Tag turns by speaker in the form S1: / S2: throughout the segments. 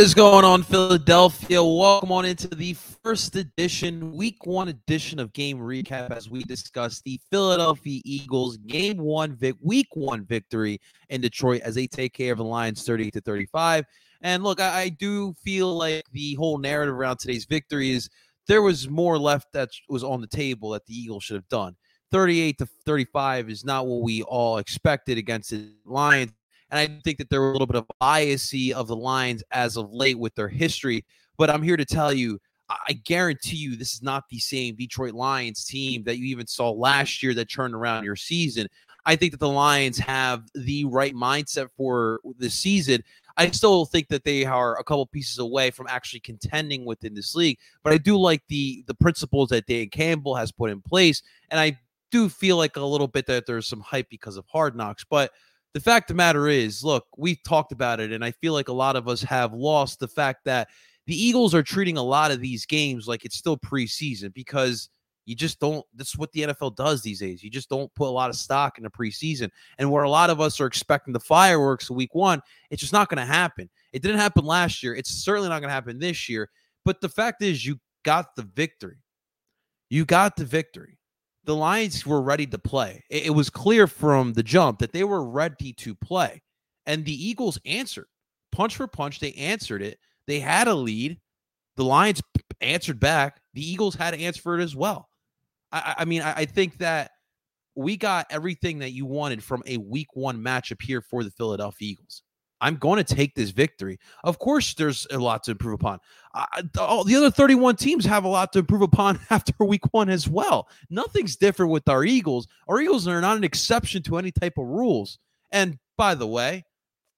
S1: What is going on, Philadelphia? Welcome on into the first edition, week one edition of Game Recap as we discuss the Philadelphia Eagles game one, vic- week one victory in Detroit as they take care of the Lions 38 to 35. And look, I, I do feel like the whole narrative around today's victory is there was more left that was on the table that the Eagles should have done. 38 to 35 is not what we all expected against the Lions. And I think that there were a little bit of biasy of the Lions as of late with their history. But I'm here to tell you, I guarantee you this is not the same Detroit Lions team that you even saw last year that turned around your season. I think that the Lions have the right mindset for the season. I still think that they are a couple pieces away from actually contending within this league, but I do like the the principles that Dan Campbell has put in place, and I do feel like a little bit that there's some hype because of Hard Knocks, but the fact of the matter is, look, we've talked about it, and I feel like a lot of us have lost the fact that the Eagles are treating a lot of these games like it's still preseason because you just don't. That's what the NFL does these days. You just don't put a lot of stock in the preseason. And where a lot of us are expecting the fireworks week one, it's just not going to happen. It didn't happen last year. It's certainly not going to happen this year. But the fact is, you got the victory. You got the victory the Lions were ready to play. It, it, was clear from the jump that they were ready to play. And the Eagles answered punch for punch. They answered it. They had a lead. The Lions answered back. The Eagles had to answer for it as well. I, I mean, I, I think that we got everything that you wanted from a week one matchup here for the Philadelphia Eagles. I'm going to take this victory. Of course, there's a lot to improve upon. All the other 31 teams have a lot to improve upon after week one as well. Nothing's different with our Eagles. Our Eagles are not an exception to any type of rules. And by the way,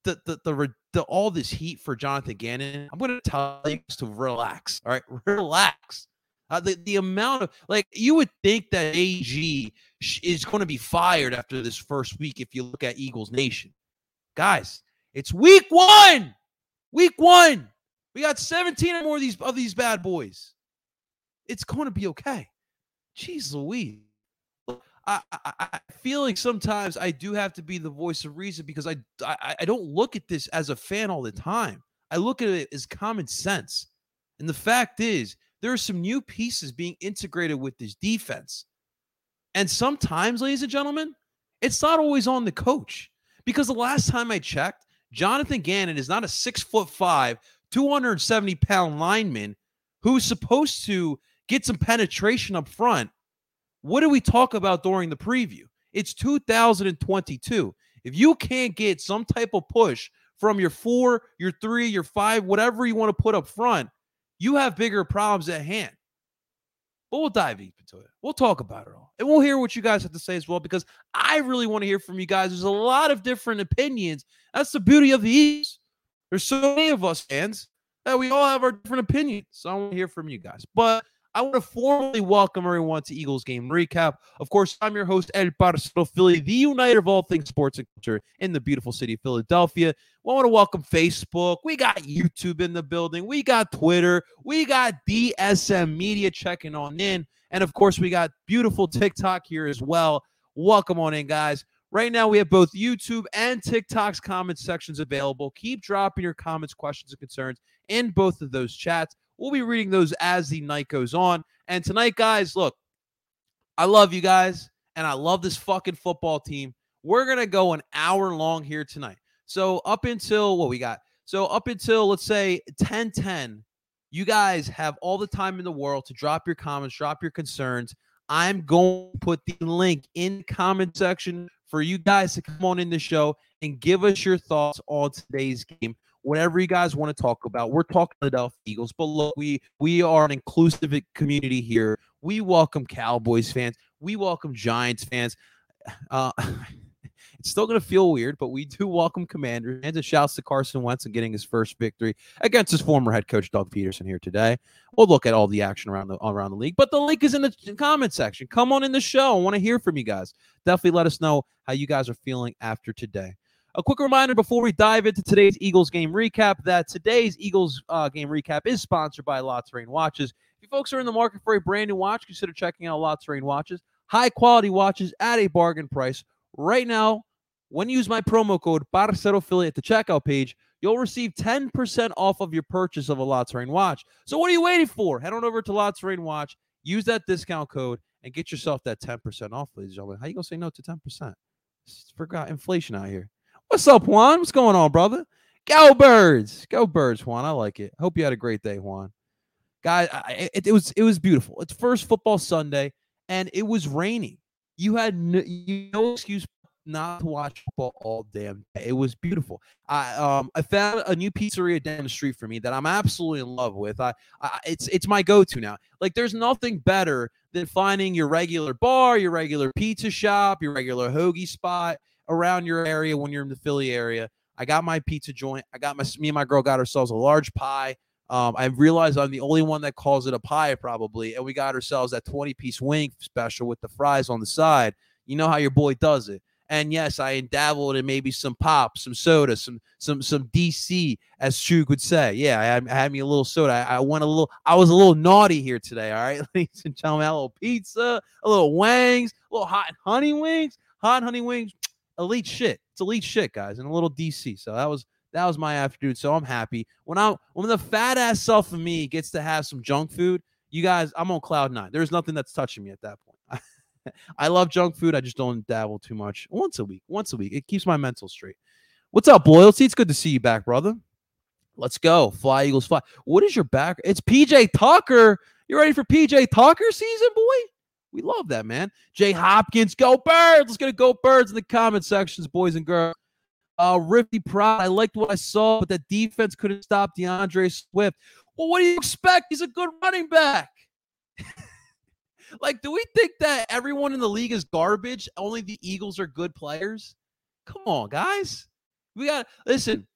S1: the the the, the all this heat for Jonathan Gannon, I'm going to tell you to relax. All right, relax. Uh, the, the amount of like you would think that AG is going to be fired after this first week if you look at Eagles Nation. Guys, it's week one. Week one. We got 17 or more of these of these bad boys. It's going to be okay. Jeez Louise. I, I, I, feel like sometimes I do have to be the voice of reason because I, I I don't look at this as a fan all the time. I look at it as common sense. And the fact is, there are some new pieces being integrated with this defense. And sometimes, ladies and gentlemen, it's not always on the coach. Because the last time I checked, Jonathan Gannon is not a six foot five, 270 pound lineman who's supposed to get some penetration up front. What do we talk about during the preview? It's 2022. If you can't get some type of push from your four, your three, your five, whatever you want to put up front, you have bigger problems at hand. But we'll dive deep into it. We'll talk about it all. And we'll hear what you guys have to say as well, because I really want to hear from you guys. There's a lot of different opinions. That's the beauty of the East. There's so many of us fans that we all have our different opinions. So I want to hear from you guys. But I want to formally welcome everyone to Eagles game recap. Of course, I'm your host, El Parcero Philly, the uniter of all things sports and culture in the beautiful city of Philadelphia. I want to welcome Facebook. We got YouTube in the building. We got Twitter. We got DSM Media checking on in. And of course, we got beautiful TikTok here as well. Welcome on in, guys. Right now, we have both YouTube and TikTok's comment sections available. Keep dropping your comments, questions, and concerns in both of those chats. We'll be reading those as the night goes on. And tonight, guys, look, I love you guys, and I love this fucking football team. We're gonna go an hour long here tonight. So up until what we got. So up until let's say 10 10, you guys have all the time in the world to drop your comments, drop your concerns. I'm going to put the link in the comment section for you guys to come on in the show and give us your thoughts on today's game whatever you guys want to talk about. We're talking Philadelphia Eagles, but look, we we are an inclusive community here. We welcome Cowboys fans. We welcome Giants fans. Uh, it's still going to feel weird, but we do welcome Commanders. And a shouts to Carson Wentz and getting his first victory against his former head coach Doug Pederson here today. We'll look at all the action around the around the league, but the link is in the comment section. Come on in the show. I want to hear from you guys. Definitely let us know how you guys are feeling after today. A quick reminder before we dive into today's Eagles game recap that today's Eagles uh, game recap is sponsored by La Terrain Watches. If you folks are in the market for a brand new watch, consider checking out La Terrain Watches. High quality watches at a bargain price. Right now, when you use my promo code Parcero at the checkout page, you'll receive 10% off of your purchase of a La Terrain watch. So what are you waiting for? Head on over to La Terrain Watch, use that discount code, and get yourself that 10% off, ladies and gentlemen. How you gonna say no to 10%? Forgot inflation out here. What's up, Juan? What's going on, brother? Go birds. Go birds, Juan. I like it. Hope you had a great day, Juan. Guys, it, it was it was beautiful. It's first football Sunday, and it was raining. You had no, you, no excuse not to watch football all damn day. It was beautiful. I um I found a new pizzeria down the street for me that I'm absolutely in love with. I, I it's it's my go-to now. Like there's nothing better than finding your regular bar, your regular pizza shop, your regular hoagie spot around your area when you're in the Philly area. I got my pizza joint. I got my me and my girl got ourselves a large pie. Um, I realized I'm the only one that calls it a pie, probably, and we got ourselves that 20 piece wing special with the fries on the side. You know how your boy does it. And yes, I dabbled in maybe some pop, some soda, some some some DC, as Shug would say. Yeah, I had, I had me a little soda. I, I, went a little. I was a little naughty here today. All right, ladies and gentlemen, a little pizza, a little wings, a little hot honey wings, hot honey wings, elite shit. It's elite shit, guys, and a little DC. So that was that was my afternoon. So I'm happy when I when the fat ass self of me gets to have some junk food. You guys, I'm on cloud nine. There's nothing that's touching me at that point. I love junk food. I just don't dabble too much. Once a week, once a week. It keeps my mental straight. What's up, loyalty? It's good to see you back, brother. Let's go. Fly Eagles fly. What is your back? It's PJ Tucker. You ready for PJ Tucker season, boy? We love that, man. Jay Hopkins, go birds. Let's get a go birds in the comment sections, boys and girls. Uh, Rifty Proud. I liked what I saw, but that defense couldn't stop D'Andre Swift. Well, what do you expect? He's a good running back. Like, do we think that everyone in the league is garbage? Only the Eagles are good players? Come on, guys. We got listen.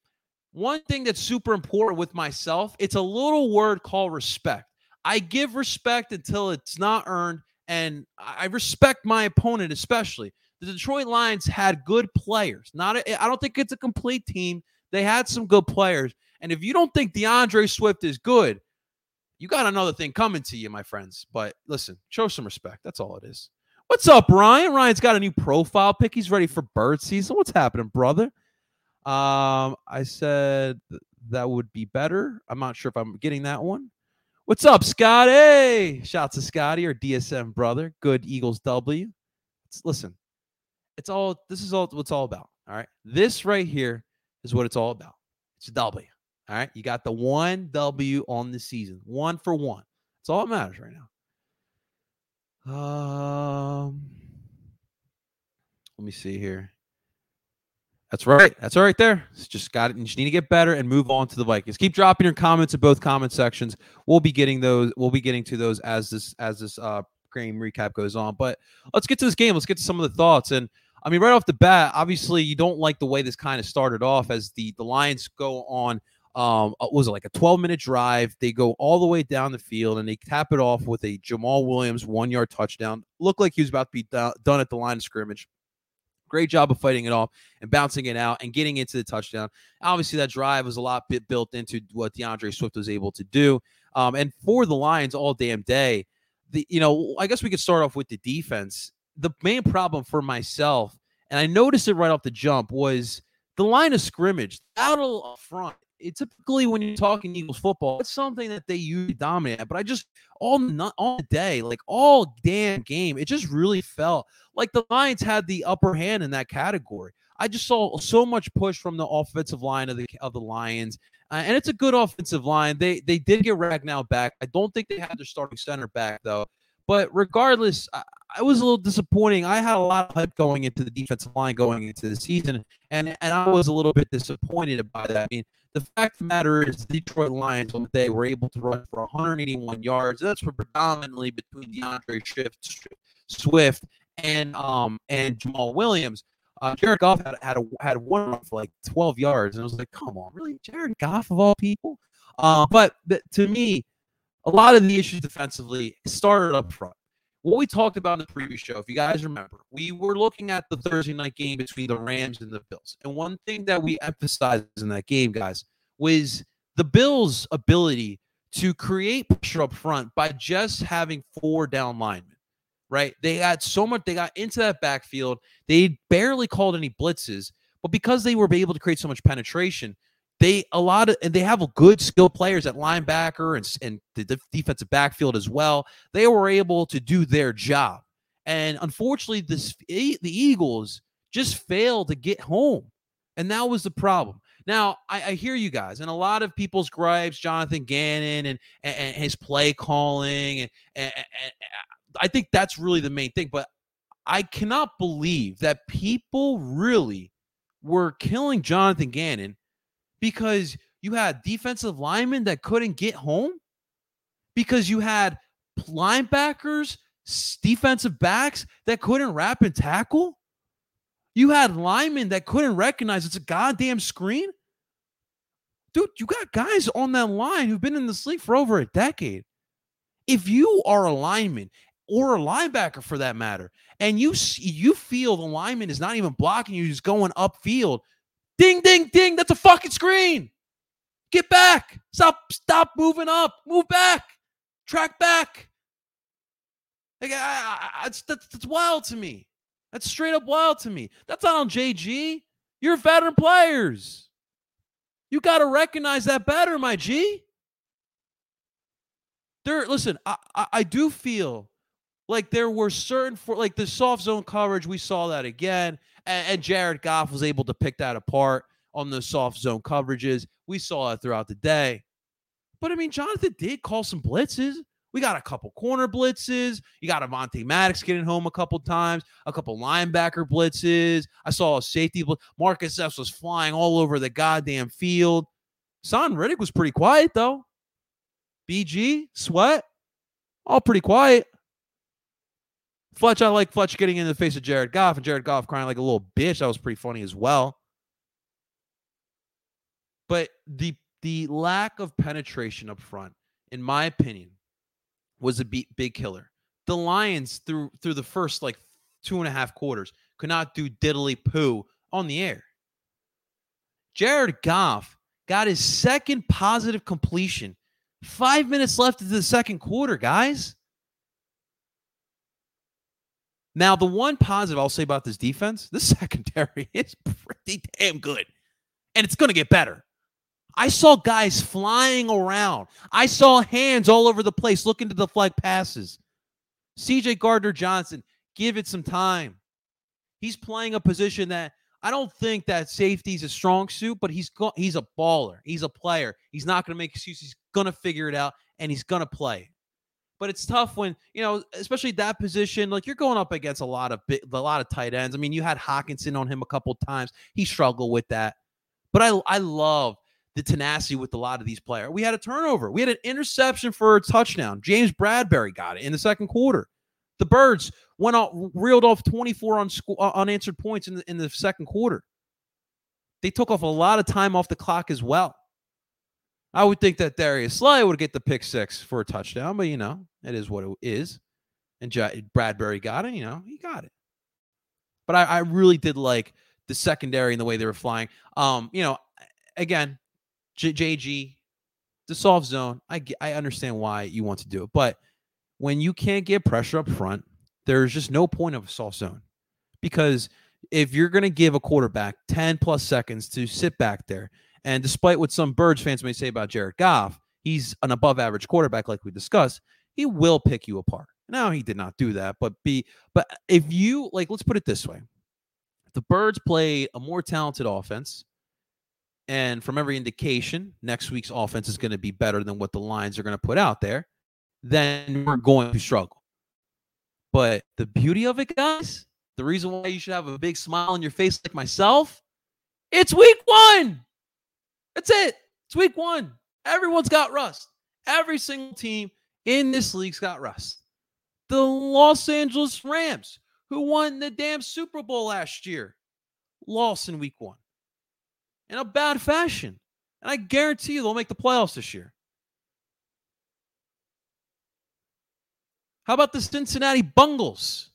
S1: One thing that's super important with myself, it's a little word called respect. I give respect until it's not earned, and I respect my opponent especially. The Detroit Lions had good players. Not I I don't think it's a complete team. They had some good players. And if you don't think D'Andre Swift is good, you got another thing coming to you, my friends. But listen, show some respect. That's all it is. What's up, Ryan? Ryan's got a new profile pic. He's ready for bird season. What's happening, brother? Um, I said that would be better. I'm not sure if I'm getting that one. What's up, Scotty? Shouts to Scotty, our DSM brother. Good Eagles W. It's, listen, it's all. This is all. What's all about. All right. This right here is what it's all about. It's a W. All right. You got the one W on the season, one for one. That's all that matters right now. Um, let me see here. That's right. That's all right there. It's just got it. You just need to get better and move on to the Vikings. Keep dropping your comments in both comment sections. We'll be getting those. We'll be getting to those as this as this uh game recap goes on. But let's get to this game. Let's get to some of the thoughts. And I mean, right off the bat, obviously you don't like the way this kind of started off as the the Lions go on um, uh, was it like a 12 minute drive? They go all the way down the field and they tap it off with a Jamaal Williams one yard touchdown. Looked like he was about to be done at the line of scrimmage. Great job of fighting it off and bouncing it out and getting into the touchdown. Obviously, that drive was a lot bit built into what D'Andre Swift was able to do. Um, and for the Lions all damn day, the you know, I guess we could start off with the defense. The main problem for myself, and I noticed it right off the jump, was the line of scrimmage, battle up front it typically when you're talking Eagles football, it's something that they usually dominate. But I just all not all day, like all damn game, it just really felt like the Lions had the upper hand in that category. I just saw so much push from the offensive line of the of the Lions, uh, and it's a good offensive line. They they did get Ragnow back. I don't think they had their starting center back though. But regardless, I, I, was a little disappointing. I had a lot of hype going into the defensive line going into the season, and and I was a little bit disappointed by that. I mean, the fact of the matter is, the Detroit Lions on the day were able to run for 181 yards. That's predominantly between D'Andre Swift, Swift and um and Jamaal Williams. Uh, Jared Goff had, had a had one run for like 12 yards, and I was like, "Come on, really, Jared Goff of all people?" Uh, but th- to me, a lot of the issues defensively started up front. What we talked about in the previous show, if you guys remember, we were looking at the Thursday night game between the Rams and the Bills. And one thing that we emphasized in that game, guys, was the Bills' ability to create pressure up front by just having four down linemen right? They had so much, they got into that backfield. They barely called any blitzes, but because they were able to create so much penetration, they a lot of and they have good skill players at linebacker and and the defensive backfield as well. They were able to do their job, and unfortunately, this the Eagles just failed to get home, and that was the problem. Now, I, I, hear you guys, and a lot of people's gripes, Jonathan Gannon and, and, and his play calling, and, and, and I think that's really the main thing. But I cannot believe that people really were killing Jonathan Gannon because you had defensive linemen that couldn't get home, because you had linebackers, defensive backs that couldn't wrap and tackle. You had linemen that couldn't recognize it's a goddamn screen. Dude, you got guys on that line who've been in this league for over a decade. If you are a lineman or a linebacker for that matter, and you you feel the lineman is not even blocking you, he's going upfield, Ding, ding, ding. That's a fucking screen. Get back. Stop, stop moving up. Move back. Track back. Like, I, I, that's, that's, wild to me. That's straight up wild to me. That's not on JG. You're veteran players. You got to recognize that better, my G. There, listen, I, I, I do feel like there were certain for like the soft zone coverage. We saw that again and, Jared Goff was able to pick that apart on the soft zone coverages. We saw it throughout the day. But I mean, Jonathan did call some blitzes. We got a couple corner blitzes. You got Avonte Maddox getting home a couple times, a couple linebacker blitzes. I saw a safety. Marcus Epps was flying all over the goddamn field. Haason Reddick was pretty quiet, though. BG, Sweat, all pretty quiet. Fletch, I like Fletch getting in the face of Jared Goff and Jared Goff crying like a little bitch. That was pretty funny as well. But the the lack of penetration up front, in my opinion, was a big killer. The Lions through through the first like two and a half quarters could not do diddly poo on the air. Jared Goff got his second positive completion. Five minutes left of the second quarter, guys. Now, the one positive I'll say about this defense, the secondary is pretty damn good. And it's going to get better. I saw guys flying around. I saw hands all over the place looking to deflect passes. CJ Gardner Johnson, give it some time. He's playing a position that I don't think that safety is a strong suit, but he's go- he's a baller. He's a player. He's not going to make excuses. He's going to figure it out and he's going to play. But it's tough when you know, especially that position. Like you're going up against a lot of a lot of tight ends. I mean, you had Hockenson on him a couple times. He struggled with that. But I I love the tenacity with a lot of these players. We had a turnover. We had an interception for a touchdown. James Bradberry got it in the second quarter. The Birds went off, reeled off 24 on uh, unanswered points in the, in the second quarter. They took off a lot of time off the clock as well. I would think that Darius Slay would get the pick six for a touchdown, but you know, it is what it is. And J- Bradberry got it, you know, he got it. But I, I really did like the secondary and the way they were flying. Um, you know, again, JG, the soft zone, I I understand why you want to do it, but when you can't get pressure up front, there's just no point of a soft zone because if you're going to give a quarterback 10 plus seconds to sit back there and despite what some Birds fans may say about Jared Goff, he's an above average quarterback, like we discussed. He will pick you apart. Now he did not do that, but be but if you like, let's put it this way: the Birds play a more talented offense, and from every indication, next week's offense is going to be better than what the Lions are going to put out there. Then we're going to struggle. But the beauty of it, guys, the reason why you should have a big smile on your face like myself, it's week one. That's it. It's week one. Everyone's got rust. Every single team in this league's got rust. The Los Angeles Rams, who won the damn Super Bowl last year, lost in week one in a bad fashion. And I guarantee you they'll make the playoffs this year. How about the Cincinnati Bungles?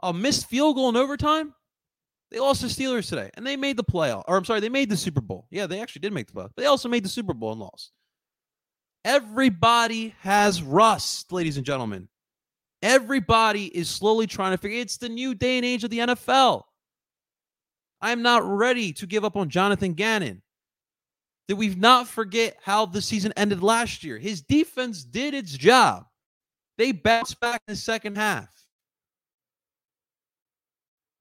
S1: A missed field goal in overtime? They lost the Steelers today, and they made the playoff. Or I'm sorry, they made the Super Bowl. Yeah, they actually did make the playoff. They also made the Super Bowl and lost. Everybody has rust, ladies and gentlemen. Everybody is slowly trying to figure. It's the new day and age of the NFL. I am not ready to give up on Jonathan Gannon. That we've not forget how the season ended last year. His defense did its job. They bounced back in the second half.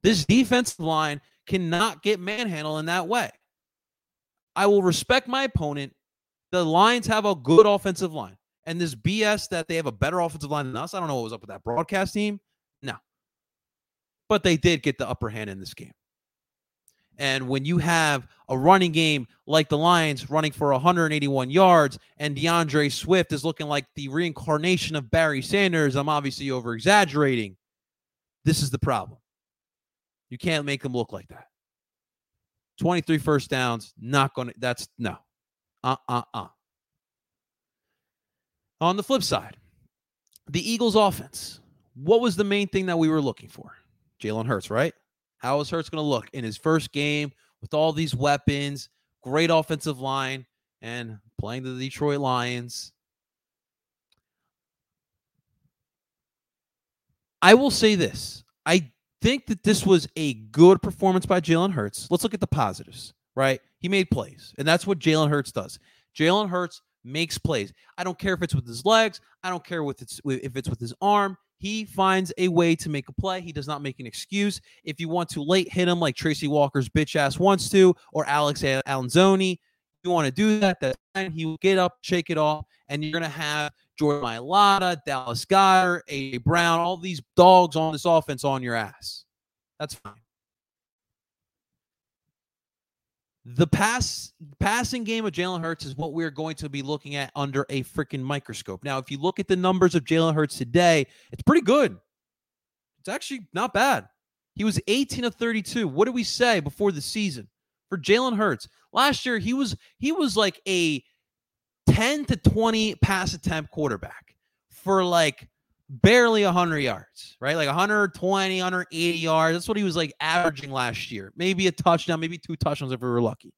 S1: This defensive line cannot get manhandled in that way. I will respect my opponent. The Lions have a good offensive line. And this BS that they have a better offensive line than us, I don't know what was up with that broadcast team. No. But they did get the upper hand in this game. And when you have a running game like the Lions running for 181 yards and D'Andre Swift is looking like the reincarnation of Barry Sanders, I'm obviously over exaggerating. This is the problem. You can't make them look like that. 23 first downs, not going to, that's no. Uh uh uh. On the flip side, the Eagles' offense. What was the main thing that we were looking for? Jalen Hurts, right? How is Hurts going to look in his first game with all these weapons, great offensive line, and playing the Detroit Lions? I will say this. I think that this was a good performance by Jalen Hurts. Let's look at the positives, right? He made plays, and that's what Jalen Hurts does. Jalen Hurts makes plays. I don't care if it's with his legs. I don't care with it's if it's with his arm. He finds a way to make a play. He does not make an excuse. If you want to late hit him like Tracy Walker's bitch ass wants to, or Alex Anzalone, you want to do that, fine. He will get up, shake it off, and you're going to have Jordan Mailata, Dallas Goedert, A. Brown, all these dogs on this offense on your ass. That's fine. The pass passing game of Jalen Hurts is what we're going to be looking at under a freaking microscope. Now, if you look at the numbers of Jalen Hurts today, it's pretty good. It's actually not bad. He was 18 of 32. What did we say before the season for Jalen Hurts? Last year, he was he was like a 10 to 20 pass attempt quarterback for like barely 100 yards, right? Like 120, 180 yards. That's what he was like averaging last year. Maybe a touchdown, maybe two touchdowns if we were lucky.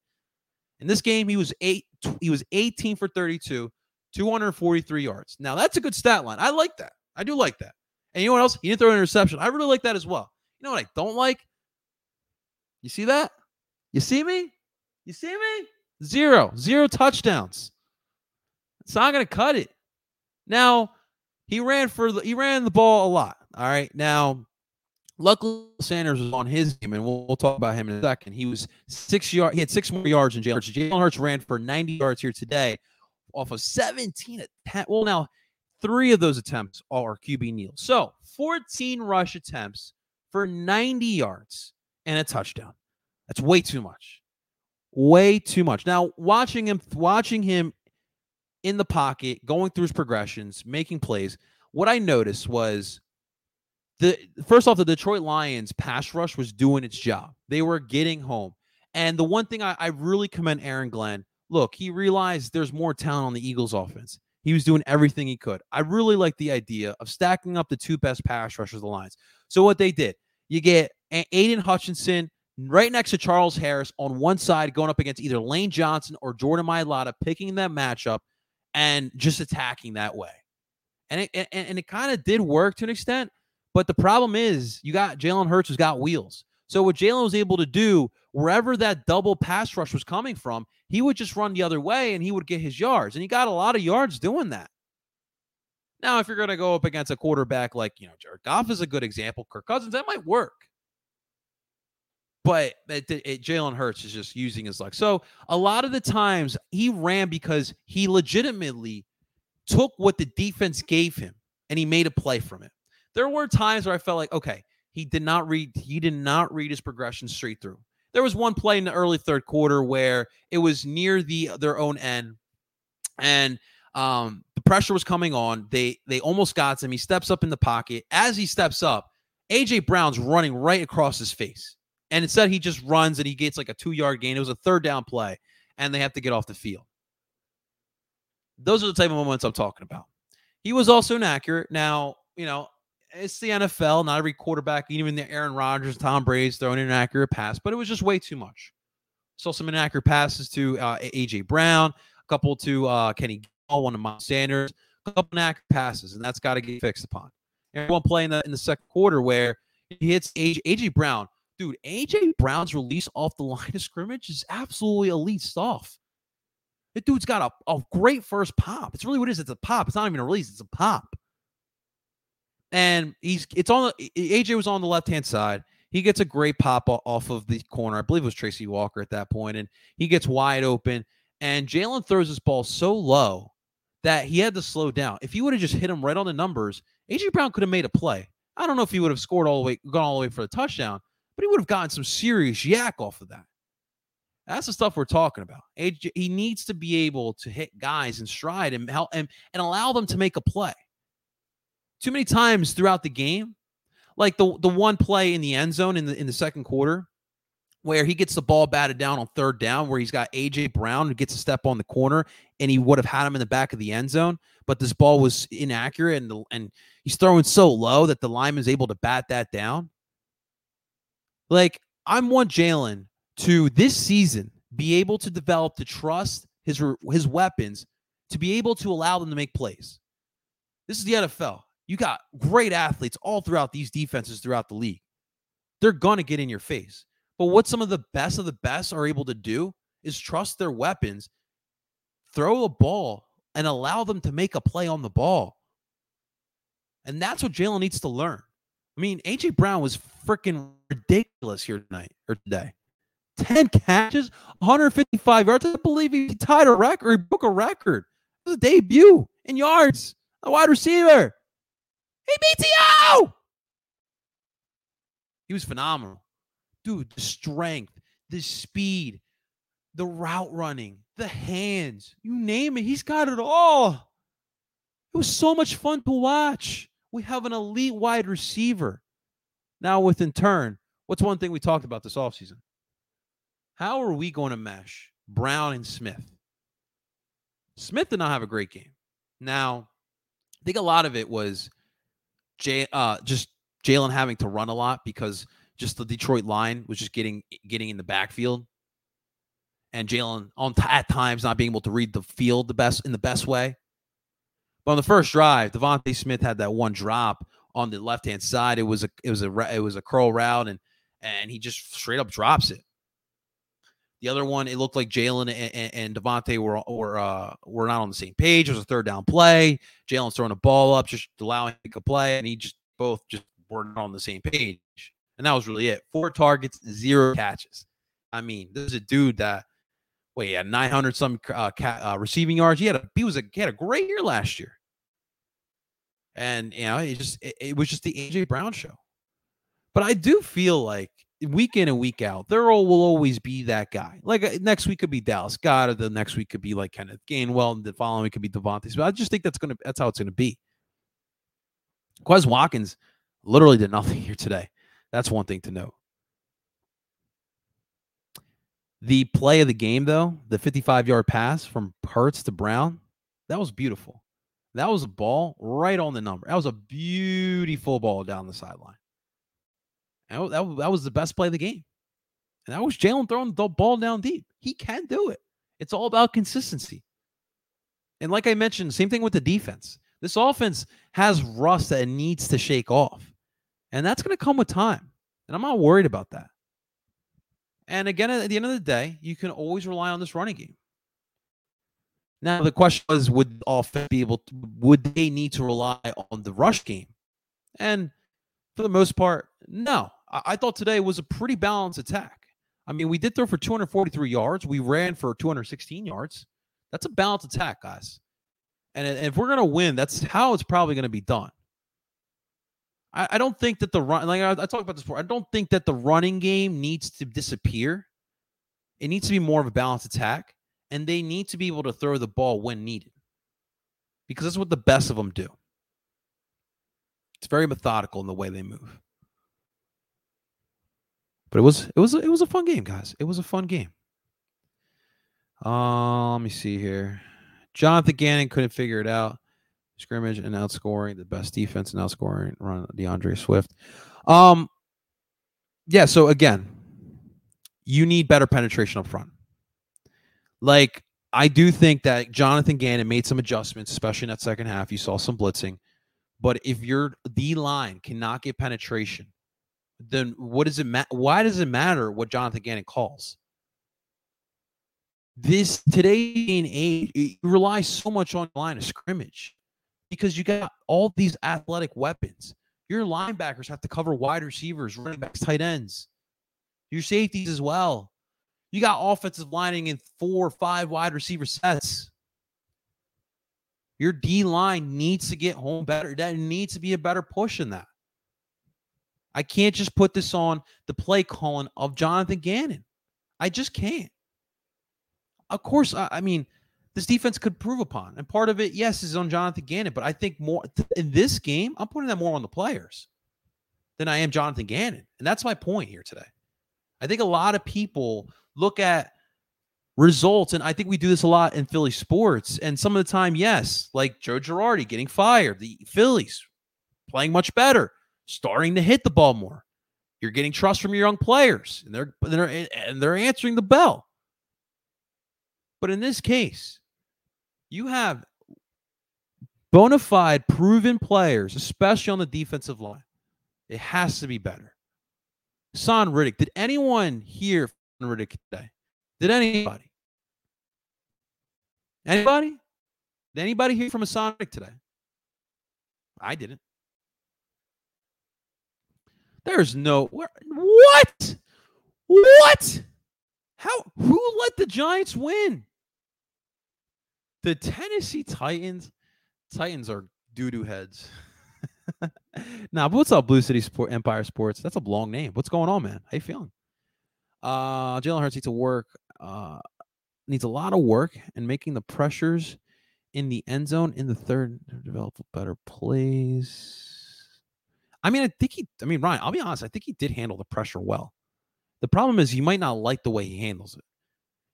S1: In this game, he was eight. He was 18 for 32, 243 yards. Now that's a good stat line. I like that. I do like that. And you know what else? He didn't throw an interception. I really like that as well. You know what I don't like? You see that? You see me? You see me? Zero, zero touchdowns. It's not going to cut it. Now, he ran for the, he ran the ball a lot. All right. Now, luckily Sanders was on his game, and we'll, we'll talk about him in a second. He was six yard. He had six more yards than Jalen Hurts. Jalen Hurts ran for 90 yards here today, off of 17 attempts. Well, now three of those attempts are QB kneel. So 14 rush attempts for 90 yards and a touchdown. That's way too much. Way too much. Now, watching him, watching him in the pocket, going through his progressions, making plays. What I noticed was the first off, the Detroit Lions pass rush was doing its job. They were getting home. And the one thing I, I really commend Aaron Glenn, look, he realized there's more talent on the Eagles offense. He was doing everything he could. I really like the idea of stacking up the two best pass rushers of the Lions. So what they did, you get Aidan Hutchinson right next to Charles Harris on one side, going up against either Lane Johnson or Jordan Mailata, picking that matchup and just attacking that way. And it, and, and it kind of did work to an extent. But the problem is you got Jalen Hurts who's got wheels. So what Jalen was able to do, wherever that double pass rush was coming from, he would just run the other way and he would get his yards. And he got a lot of yards doing that. Now, if you're going to go up against a quarterback like, you know, Jared Goff is a good example, Kirk Cousins, that might work but it, it, Jalen Hurts is just using his luck. So a lot of the times he ran because he legitimately took what the defense gave him and he made a play from it. There were times where I felt like, okay, he did not read he did not read his progression straight through. There was one play in the early third quarter where it was near the their own end, and um, the pressure was coming on. They they almost got him. He steps up in the pocket. As he steps up, AJ Brown's running right across his face. And instead, he just runs and he gets like a two yard gain. It was a third down play, and they have to get off the field. Those are the type of moments I'm talking about. He was also inaccurate. Now, you know, it's the NFL. Not every quarterback, even the Aaron Rodgers, Tom Brady's throwing an inaccurate pass, but it was just way too much. Saw some inaccurate passes to uh, AJ Brown, a couple to uh, Kenny Gainwell, one of Miles Sanders, a couple inaccurate passes, and that's got to get fixed upon. And one play in the in the second quarter where he hits AJ Brown dude, AJ Brown's release off the line of scrimmage is absolutely elite stuff. The dude's got a, a great first pop. It's really what it is. It's a pop. It's not even a release. It's a pop. And he's it's on the AJ was on the left hand side. He gets a great pop off of the corner. I believe it was Tracy Walker at that point, and he gets wide open. And Jalen throws this ball so low that he had to slow down. If he would have just hit him right on the numbers, AJ Brown could have made a play. I don't know if he would have scored all the way, gone all the way for the touchdown, but he would have gotten some serious YAC off of that. That's the stuff we're talking about. AJ, he needs to be able to hit guys in stride and help and, and allow them to make a play. Too many times throughout the game, like the the one play in the end zone in the in the second quarter, where he gets the ball batted down on third down, where he's got AJ Brown who gets a step on the corner, and he would have had him in the back of the end zone, but this ball was inaccurate, and the, and he's throwing so low that the lineman is able to bat that down. Like I'm one Jalen to this season be able to develop to trust his his weapons to be able to allow them to make plays. This is the NFL. You got great athletes all throughout these defenses throughout the league. They're going to get in your face. But what some of the best of the best are able to do is trust their weapons, throw a ball, and allow them to make a play on the ball. And that's what Jalen needs to learn. I mean, AJ Brown was freaking ridiculous here tonight or today. 10 catches, 155 yards. I believe he tied a record. He broke a record. It was a debut in yards. A wide receiver. He beats you. He was phenomenal dude, the strength, the speed, the route running, the hands, you name it, he's got it all. It was so much fun to watch. We have an elite wide receiver. Now, with in turn, what's one thing we talked about this offseason? How are we going to mesh Brown and Smith? Smith did not have a great game. Now, I think a lot of it was Jay, uh, just Jalen having to run a lot because – just the Detroit line was just getting getting in the backfield, and Jalen on t- at times not being able to read the field the best in the best way. But on the first drive, DeVonta Smith had that one drop on the left hand side. It was a it was a it was a curl route, and and he just straight up drops it. The other one, it looked like Jalen and, and DeVonta were were uh, were not on the same page. It was a third down play. Jalen's throwing a ball up, just allowing him to play, and he just both just were not on the same page and that was really it. Four targets, zero catches. I mean, this is a dude that wait, he had 900 some uh, uh, receiving yards. He had a he was a he had a great year last year, and you know, it just it, it was just the AJ Brown show. But I do feel like week in and week out, there will always be that guy. Like uh, next week could be Dallas Goedert, the next week could be like Kenneth Gainwell, and the following week could be DeVonta. But I just think that's gonna that's how it's gonna be. Quez Watkins literally did nothing here today. That's one thing to note. The play of the game, though, the 55 yard pass from Hurts to Brown, that was beautiful. That was a ball right on the number. That was a beautiful ball down the sideline. And that, that was the best play of the game. And that was Jalen throwing the ball down deep. He can do it. It's all about consistency. And like I mentioned, same thing with the defense. This offense has rust that it needs to shake off. And that's going to come with time. And I'm not worried about that. And again, at the end of the day, you can always rely on this running game. Now, the question was would offense be able to, would they need to rely on the rush game? And for the most part, no. I, I thought today was a pretty balanced attack. I mean, we did throw for 243 yards. We ran for 216 yards. That's a balanced attack, guys. And if we're to win, that's how it's probably to be done. I, I don't think that the run like I, I talked about this before. I don't think that the running game needs to disappear. It needs to be more of a balanced attack, and they need to be able to throw the ball when needed, because that's what the best of them do. It's very methodical in the way they move. But it was it was it was a fun game, guys. It was a fun game. Uh, let me see here. Jonathan Gannon couldn't figure it out scrimmage and outscoring the best defense and outscoring run D'Andre Swift. Um, yeah. So again, you need better penetration up front. Like I do think that Jonathan Gannon made some adjustments, especially in that second half. You saw some blitzing, but if your D line cannot get penetration, then what does it matter? Why does it matter what Jonathan Gannon calls? this today in age, you rely so much on line of scrimmage because you got all these athletic weapons. Your linebackers have to cover wide receivers, running backs, tight ends, your safeties as well. You got offensive lining in four or five wide receiver sets. Your D line needs to get home better. That needs to be a better push in that. I can't just put this on the play calling of Jonathan Gannon. I just can't. Of course, I, I mean, this defense could prove upon. And part of it, yes, is on Jonathan Gannon, but I think more in this game, I'm putting that more on the players than I am Jonathan Gannon. And that's my point here today. I think a lot of people look at results, and I think we do this a lot in Philly sports. And some of the time, yes, like Joe Girardi getting fired, the Phillies playing much better, starting to hit the ball more. You're getting trust from your young players, and they're, they're and they're answering the bell. But in this case, you have bona fide, proven players, especially on the defensive line. It has to be better. Haason Reddick. Did anyone from Reddick today? Did anybody? Anybody? Did anybody hear from Reddick today? I didn't. There's no what? What? How who let the Giants win? The Tennessee Titans, Titans are doo doo heads. nah, what's up, Blue City Sport Empire Sports? That's a long name. What's going on, man? How you feeling? Uh, Jalen Hurts needs to work. Uh, needs a lot of work and making the pressures in the end zone in the third develop better plays. I mean, I think he. I mean, Ryan. I'll be honest. I think he did handle the pressure well. The problem is you might not like the way he handles it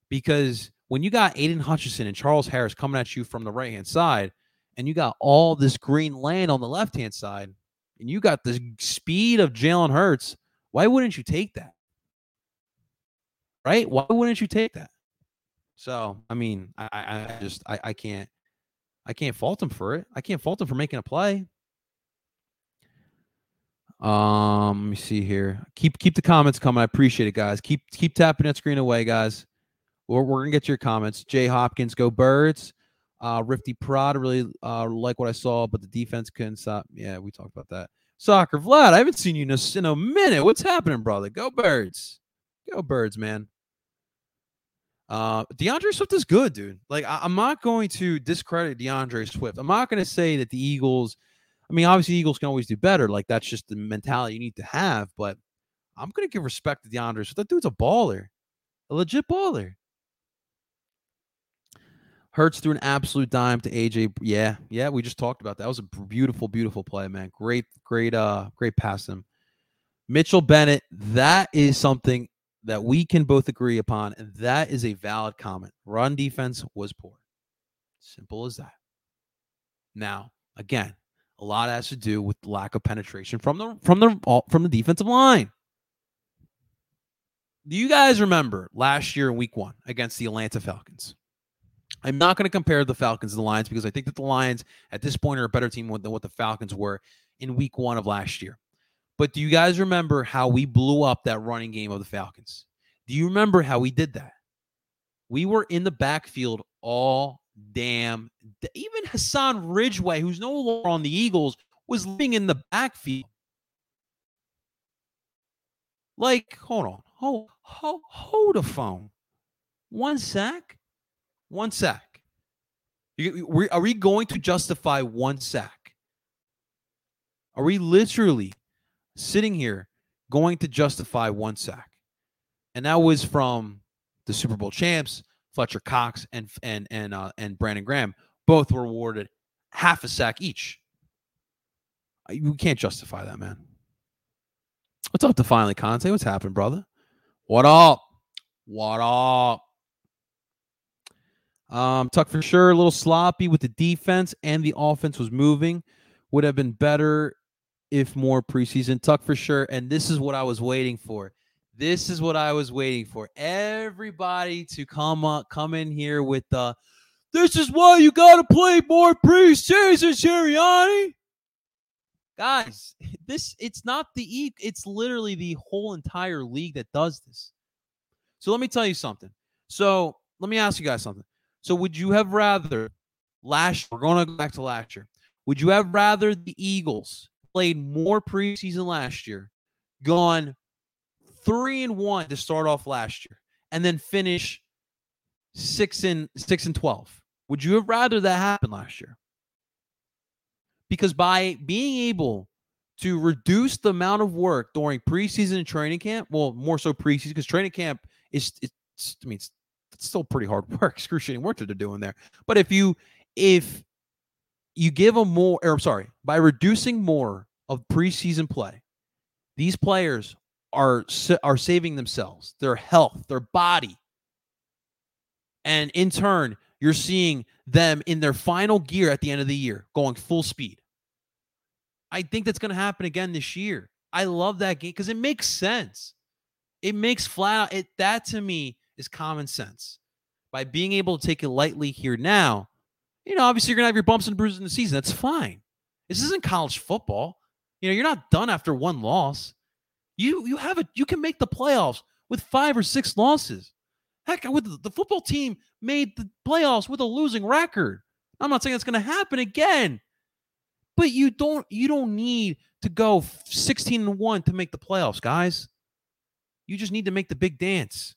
S1: because when you got Aidan Hutchinson and Charles Harris coming at you from the right hand side, and you got all this green land on the left hand side, and you got the speed of Jalen Hurts, why wouldn't you take that? Right? Why wouldn't you take that? So, I mean, I, I just I, I can't I can't fault him for it. I can't fault him for making a play. Um, let me see here. Keep keep the comments coming. I appreciate it, guys. Keep keep tapping that screen away, guys. We're, we're gonna get your comments. Jay Hopkins, go birds. Uh, Rifty Prod, really uh, like what I saw, but the defense couldn't stop. Yeah, we talked about that. Soccer Vlad, I haven't seen you in a, in a minute. What's happening, brother? Go birds. Go birds, man. Uh, D'Andre Swift is good, dude. Like, I, am not going to discredit D'Andre Swift. I'm not going to say that the Eagles. I mean, obviously, Eagles can always do better. Like, that's just the mentality you need to have. But I'm going to give respect to D'Andre Swift. That dude's a baller, a legit baller. Hurts threw an absolute dime to AJ. Yeah, yeah, we just talked about that. That was a beautiful, beautiful play, man. Great, great, uh, great pass him. Mitchell Bennett, that is something that we can both agree upon, and that is a valid comment. Run defense was poor. Simple as that. Now, again, a lot has to do with lack of penetration from the from the from the defensive line. Do you guys remember last year in week one against the Atlanta Falcons? I'm not going to compare the Falcons to the Lions because I think that the Lions at this point are a better team than what the Falcons were in week one of last year. But do you guys remember how we blew up that running game of the Falcons? Do you remember how we did that? We were in the backfield all damn. Even Hassan Ridgeway, who's no longer on the Eagles, was living in the backfield. Like, hold on, hold, hold, hold a phone. One sack. One sack. Are we going to justify one sack? Are we literally sitting here going to justify one sack? And that was from the Super Bowl champs, Fletcher Cox and and and uh, and Brandon Graham. Both were awarded half a sack each. You can't justify that, man. What's up to finally Conte? What's happening, brother? What up? What up? Um, Tuck for sure, a little sloppy with the defense and the offense was moving. Would have been better if more preseason. Tuck for sure. And this is what I was waiting for. This is what I was waiting for. Everybody to come up, come in here with the this is why you gotta play more preseason, Sirianni. Guys, this it's not the e it's literally the whole entire league that does this. So let me tell you something. So let me ask you guys something. So would you have rather last we're going to go back to last year. Would you have rather the Eagles played more preseason last year, gone three and one to start off last year, and then finish six and six and twelve? Would you have rather that happen last year? Because by being able to reduce the amount of work during preseason and training camp, well, more so preseason because training camp is it's I mean it's, it's still pretty hard work, excruciating work that they're doing there. But if you if you give them more, or I'm sorry, by reducing more of preseason play, these players are are saving themselves, their health, their body, and in turn, you're seeing them in their final gear at the end of the year, going full speed. I think that's going to happen again this year. I love that game because it makes sense. It makes flat out it that to me is common sense. By being able to take it lightly here now, you know, obviously you're gonna have your bumps and bruises in the season. That's fine. This isn't college football. You know, you're not done after one loss. You you have it. You can make the playoffs with five or six losses. Heck, with the, the football team made the playoffs with a losing record. I'm not saying it's going to happen again, but you don't you don't need to go 16 and one to make the playoffs, guys. You just need to make the big dance.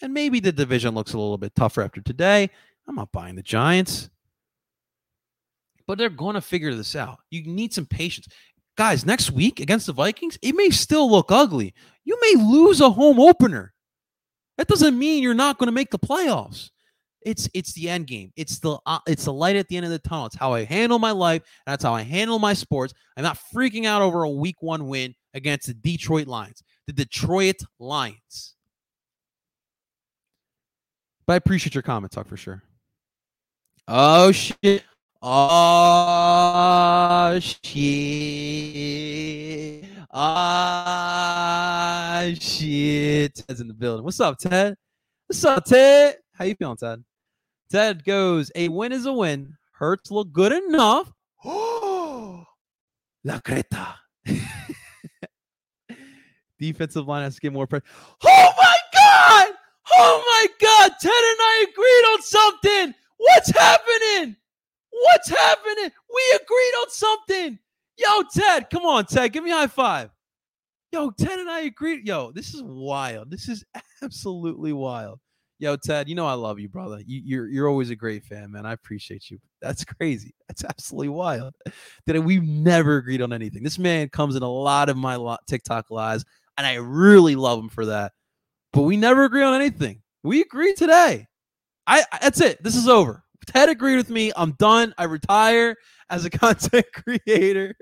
S1: And maybe the division looks a little bit tougher after today. I'm not buying the Giants. But they're going to figure this out. You need some patience. Guys, next week against the Vikings, it may still look ugly. You may lose a home opener. That doesn't mean you're not going to make the playoffs. It's it's the end game. It's the uh, it's the light at the end of the tunnel. It's how I handle my life. that's how I handle my sports. I'm not freaking out over a week one win against the Detroit Lions. The Detroit Lions. But I appreciate your comment, talk for sure. Oh shit. Oh shit. Ah shit. Ted's in the building. What's up, Ted? What's up, Ted? How you feeling, Ted? Ted goes, a win is a win. Hurts look good enough. Oh, La Creta. Defensive line has to get more pressure. Oh my God! Oh my God! Ted and I agreed on something. What's happening? What's happening? We agreed on something. Yo, Ted, come on, Ted, give me a high five. Yo, Ted and I agreed. Yo, this is wild. This is absolutely wild. Yo, Ted, you know I love you, brother. You, are you're, you're always a great fan, man. I appreciate you. That's crazy. That's absolutely wild. That we've never agreed on anything. This man comes in a lot of my TikTok lives, and I really love him for that. But we never agree on anything. We agreed today. I that's it. This is over. Ted agreed with me. I'm done. I retire as a content creator.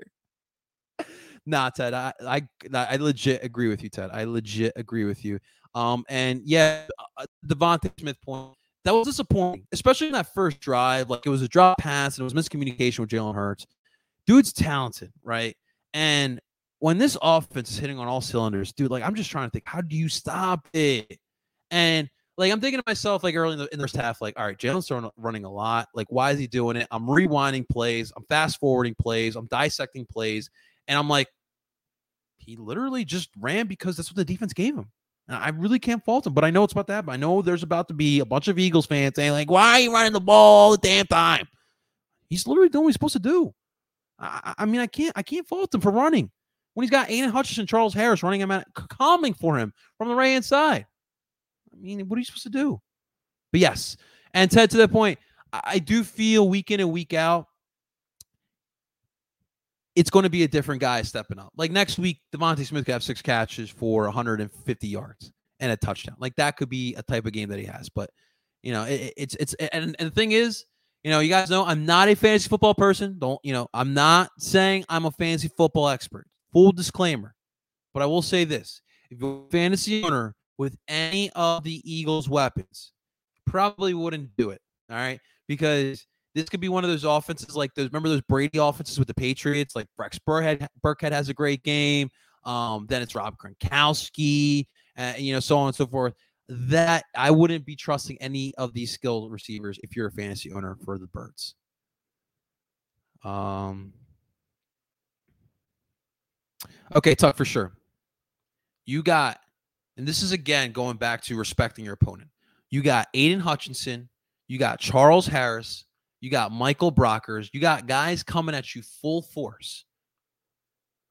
S1: nah, Ted. I, I I legit agree with you, Ted. I legit agree with you. Um, and yeah, uh, DeVonta Smith point that was disappointing, especially in that first drive. Like it was a drop pass and it was miscommunication with Jalen Hurts. Dude's talented, right? And when this offense is hitting on all cylinders, dude, like I'm just trying to think, how do you stop it? And like I'm thinking to myself, like early in the, in the first half, like, all right, Jalen's running a lot. Like, why is he doing it? I'm rewinding plays, I'm fast forwarding plays, I'm dissecting plays, and I'm like, he literally just ran because that's what the defense gave him. And I really can't fault him, but I know it's about happen. I know there's about to be a bunch of Eagles fans saying, like, why are you running the ball all the damn time? He's literally doing what he's supposed to do. I, I mean, I can't I can't fault him for running when he's got Aidan Hutchinson, Charles Harris running him out, coming for him from the right hand side. I mean, what are you supposed to do? But yes, and Ted, to that point, I do feel week in and week out, it's going to be a different guy stepping up. Like next week, DeVonta Smith could have six catches for 150 yards and a touchdown. Like that could be a type of game that he has. But you know, it, it's it's and, and the thing is, you know, you guys know I'm not a fantasy football person. Don't you know? I'm not saying I'm a fantasy football expert. Full disclaimer. But I will say this: if you're a fantasy owner with any of the Eagles' weapons, probably wouldn't do it. All right, because this could be one of those offenses like those. Remember those Brady offenses with the Patriots? Like Rex Burkhead, Burkhead has a great game. Um, then it's Rob Gronkowski, uh, you know, so on and so forth. That I wouldn't be trusting any of these skilled receivers if you're a fantasy owner for the Birds. Um. Okay, talk for sure. You got and this is again going back to respecting your opponent. You got Aidan Hutchinson, you got Charles Harris, you got Michael Brockers, you got guys coming at you full force.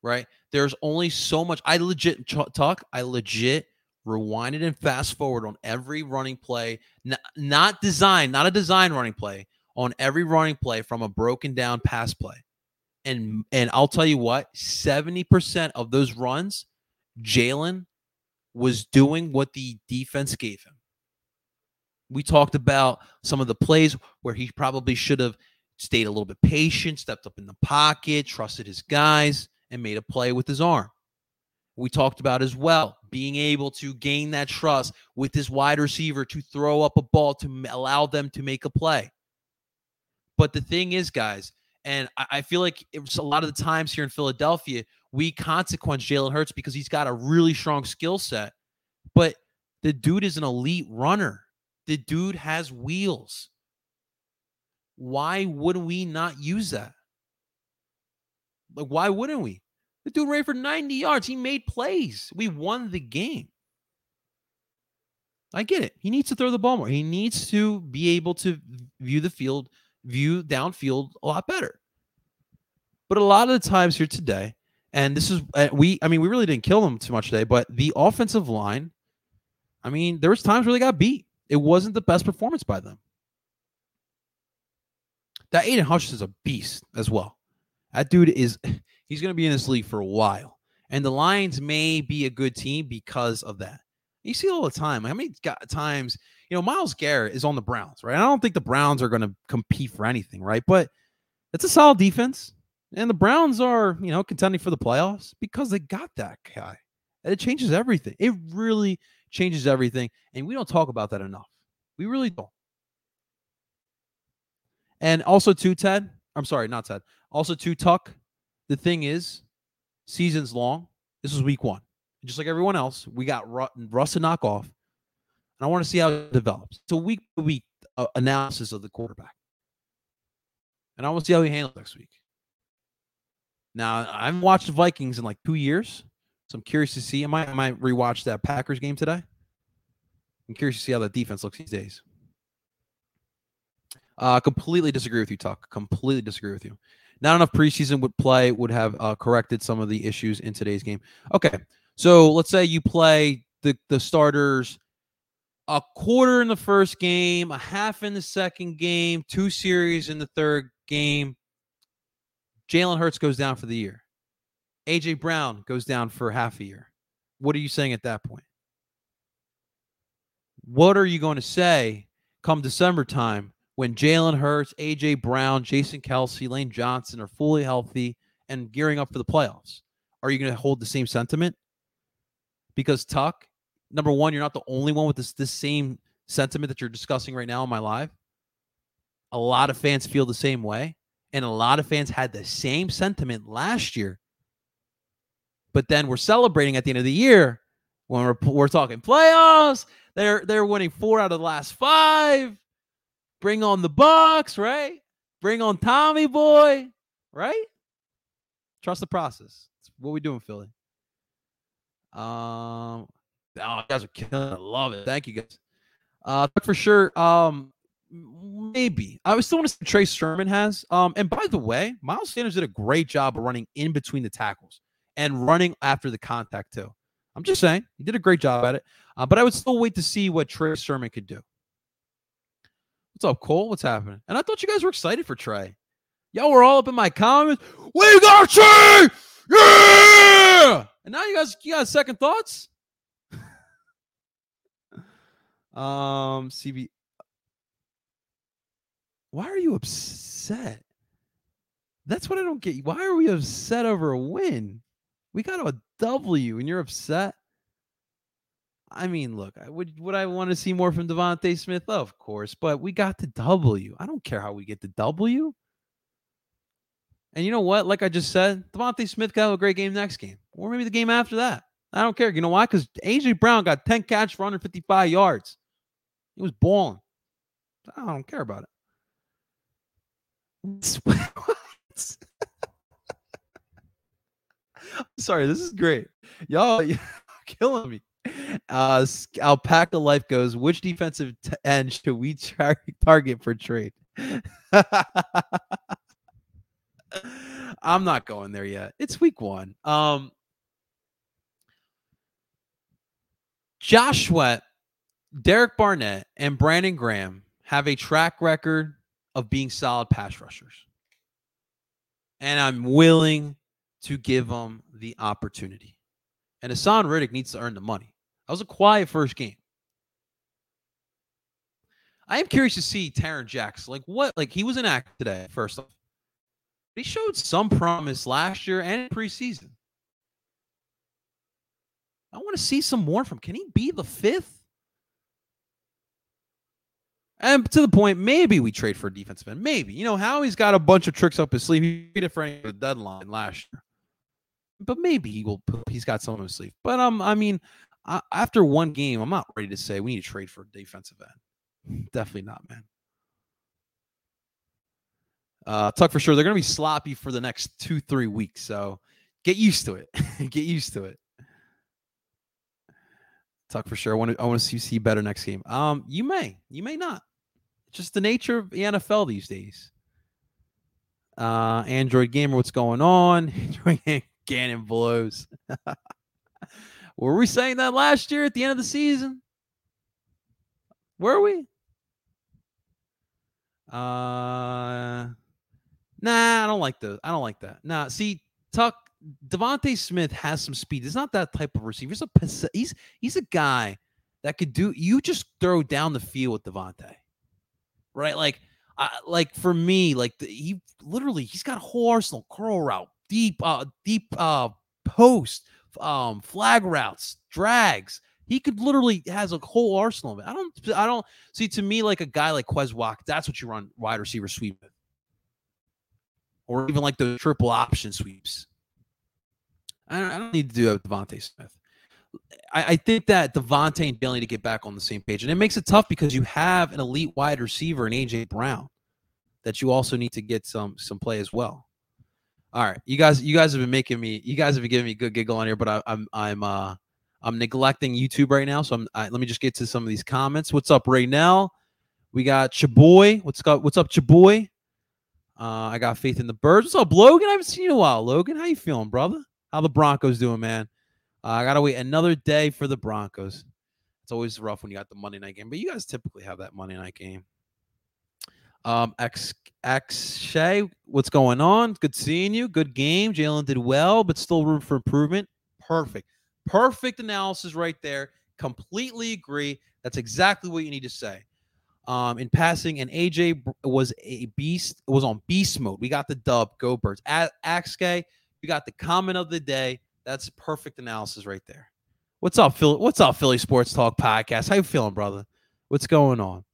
S1: Right? There's only so much. I legit talk, I legit rewinded and fast forward on every running play, not, not design, not a design running play, on every running play from a broken down pass play. And and I'll tell you what, 70% of those runs, Jalen was doing what the defense gave him. We talked about some of the plays where he probably should have stayed a little bit patient, stepped up in the pocket, trusted his guys, and made a play with his arm. We talked about as well being able to gain that trust with this wide receiver to throw up a ball to allow them to make a play. But the thing is, guys, and I feel like it's a lot of the times here in Philadelphia, we consequence Jalen Hurts because he's got a really strong skill set. But the dude is an elite runner. The dude has wheels. Why would we not use that? Like, why wouldn't we? The dude ran for 90 yards. He made plays. We won the game. I get it. He needs to throw the ball more. He needs to be able to view the field, view downfield a lot better. But a lot of the times here today, and this is uh, we, I mean, we really didn't kill them too much today, but the offensive line, I mean, there was times where they got beat. It wasn't the best performance by them. That Aidan Hutchinson is a beast as well. That dude is he's going to be in this league for a while. And the Lions may be a good team because of that. You see all the time. How many times, you know, Myles Garrett is on the Browns, right? I don't think the Browns are going to compete for anything, right? But it's a solid defense. And the Browns are, you know, contending for the playoffs because they got that guy. And it changes everything. It really changes everything. And we don't talk about that enough. We really don't. And also, too, Ted, I'm sorry, not Ted. Also, too, Tuck, the thing is, season's long. This is week one. Just like everyone else, we got Russ to knock off. And I want to see how it develops. It's a week to week uh, analysis of the quarterback. And I want to see how he handles next week. Now, I haven't watched the Vikings in like two years. So I'm curious to see. I might, I might rewatch that Packers game today. I'm curious to see how that defense looks these days. Uh, completely disagree with you, Tuck. Completely disagree with you. Not enough preseason would play would have uh, corrected some of the issues in today's game. Okay, so let's say you play the the starters a quarter in the first game, a half in the second game, two series in the third game. Jalen Hurts goes down for the year. AJ Brown goes down for half a year. What are you saying at that point? What are you going to say come December time when Jalen Hurts, AJ Brown, Jason Kelce, Lane Johnson are fully healthy and gearing up for the playoffs? Are you going to hold the same sentiment? Because Tuck, number one, you're not the only one with this this same sentiment that you're discussing right now in my live. A lot of fans feel the same way, and a lot of fans had the same sentiment last year. But then we're celebrating at the end of the year when we're we're talking playoffs. They're they're winning four out of the last five. Bring on the Bucks, right? Bring on Tommy Boy, right? Trust the process. That's what we doing, Philly. Um, oh, you guys are killing. It. I love it. Thank you guys. Uh, for sure. Um, maybe I was still want to see Trey Sermon has. Um, and by the way, Miles Sanders did a great job of running in between the tackles and running after the contact too. I'm just saying he did a great job at it. Uh, but I would still wait to see what Trey Sermon could do. What's up, Cole? What's happening? And I thought you guys were excited for Trey. Y'all were all up in my comments. We got Trey! Yeah! And now you guys you got second thoughts? um, CB. Why are you upset? That's what I don't get. Why are we upset over a win? We got a W and you're upset. I mean, look, I would would I want to see more from DeVonta Smith? Of course, but we got the W. I don't care how we get the W. And you know what? Like I just said, DeVonta Smith got a great game next game, or maybe the game after that. I don't care. You know why? Because AJ Brown got 10 catches for 155 yards. He was balling. I don't care about it. Sorry, this is great. Y'all, killing me. Uh, Alpaca Life goes, which defensive t- end should we tar- target for trade? I'm not going there yet. It's week one. Um, Josh Derek Barnett, and Brandon Graham have a track record of being solid pass rushers. And I'm willing to give them the opportunity. And Haason Reddick needs to earn the money. That was a quiet first game. I am curious to see Tarron Jackson. Like what? Like he was in act today, first off. He showed some promise last year and preseason. I want to see some more from. Can he be the fifth? And to the point, maybe we trade for a defensive end. Maybe. You know, Howie's got a bunch of tricks up his sleeve. He did it for the deadline last year. But maybe he will he's got some up his sleeve. But um, I mean, I, after one game, I'm not ready to say we need to trade for a defensive end. Definitely not, man. Uh, Tuck for sure. They're going to be sloppy for the next two, three weeks. So get used to it. get used to it. Tuck for sure. I want to. I want to see, see better next game. Um, you may. You may not. Just the nature of the NFL these days. Uh, Android gamer, what's going on? Gannon blows. Were we saying that last year at the end of the season? Were we? Uh Nah, I don't like those. I don't like that. Nah, see, Tuck DeVonta Smith has some speed. He's not that type of receiver. He's a he's he's a guy that could do. You just throw down the field with DeVonta, right? Like, uh, like for me, like the, he literally he's got a whole arsenal, curl route, deep, uh, deep, uh, post, um, flag routes, drags. He could literally has a whole arsenal. I don't, I don't see to me like a guy like Quez Walk. That's what you run wide receiver sweep or even like the triple option sweeps. I don't, I don't need to do that with DeVonta Smith. I, I, think that DeVonta and need to get back on the same page, and it makes it tough because you have an elite wide receiver in AJ Brown that you also need to get some some play as well. All right, you guys, you guys have been making me, you guys have been giving me a good giggle on here, but I, I'm I'm uh I'm neglecting YouTube right now, so I'm I, let me just get to some of these comments. What's up, Ray Nell? We got Chaboy. What's up? What's up, Chaboy? Uh, I got faith in the birds. What's up, Logan? I haven't seen you in a while. Logan, how you feeling, brother? How the Broncos doing, man? Uh, I gotta wait another day for the Broncos. It's always rough when you got the Monday night game, but you guys typically have that Monday night game. Um, X X Shay, what's going on? Good seeing you. Good game. Jalen did well, but still room for improvement. Perfect. Perfect analysis right there. Completely agree. That's exactly what you need to say um, in passing, and AJ was a beast. Was on beast mode. We got the dub. Go birds. At Axke, we got the comment of the day. That's perfect analysis right there. What's up, Philly? What's up, Philly Sports Talk Podcast? How you feeling, brother? What's going on?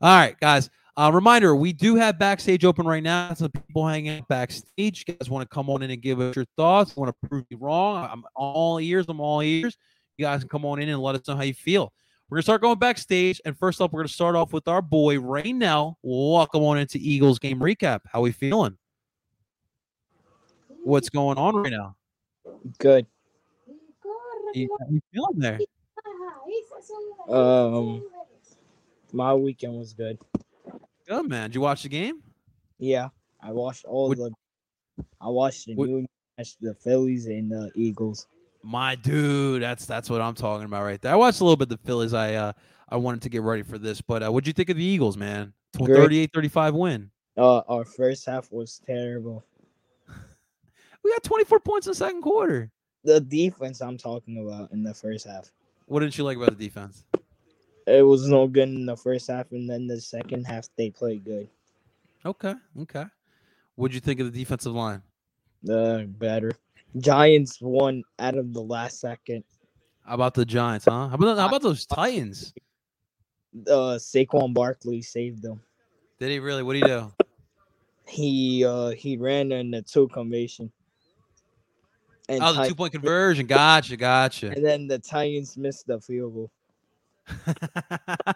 S1: All right, guys. Uh, reminder: We do have backstage open right now. Some people hanging out backstage. You guys want to come on in and give us your thoughts? Want to prove me wrong? I'm all ears. I'm all ears. You guys can come on in and let us know how you feel. We're gonna start going backstage, and first up, we're gonna start off with our boy Raynell. Welcome on into Eagles game recap. How we feeling? What's going on right now?
S2: Good.
S1: How you feeling there?
S2: Um, my weekend was good.
S1: Good man. Did you watch the game?
S2: Yeah, I watched all
S1: What-
S2: the. I watched the
S1: What-
S2: new match, the Phillies and the Eagles.
S1: My dude, that's that's what I'm talking about right there. I watched a little bit of the Phillies. I uh I wanted to get ready for this, but uh, what'd you think of the Eagles, man?
S2: Great.
S1: 38-35 win.
S2: Uh, our first half was terrible.
S1: We got 24 points in the second quarter.
S2: The defense I'm talking about in the first half.
S1: What didn't you like about the defense?
S2: It was no good in the first half, and then the second half they played good.
S1: Okay, okay. What'd you think of the defensive line?
S2: The better Giants won out of the last second.
S1: How about the Giants, huh? How about how about those Titans?
S2: Uh, Saquon Barkley saved them.
S1: Did he really? What did he do?
S2: He uh he ran in the two conversion. And,
S1: Oh, the two point conversion. Gotcha, gotcha.
S2: and then the Titans missed the field goal.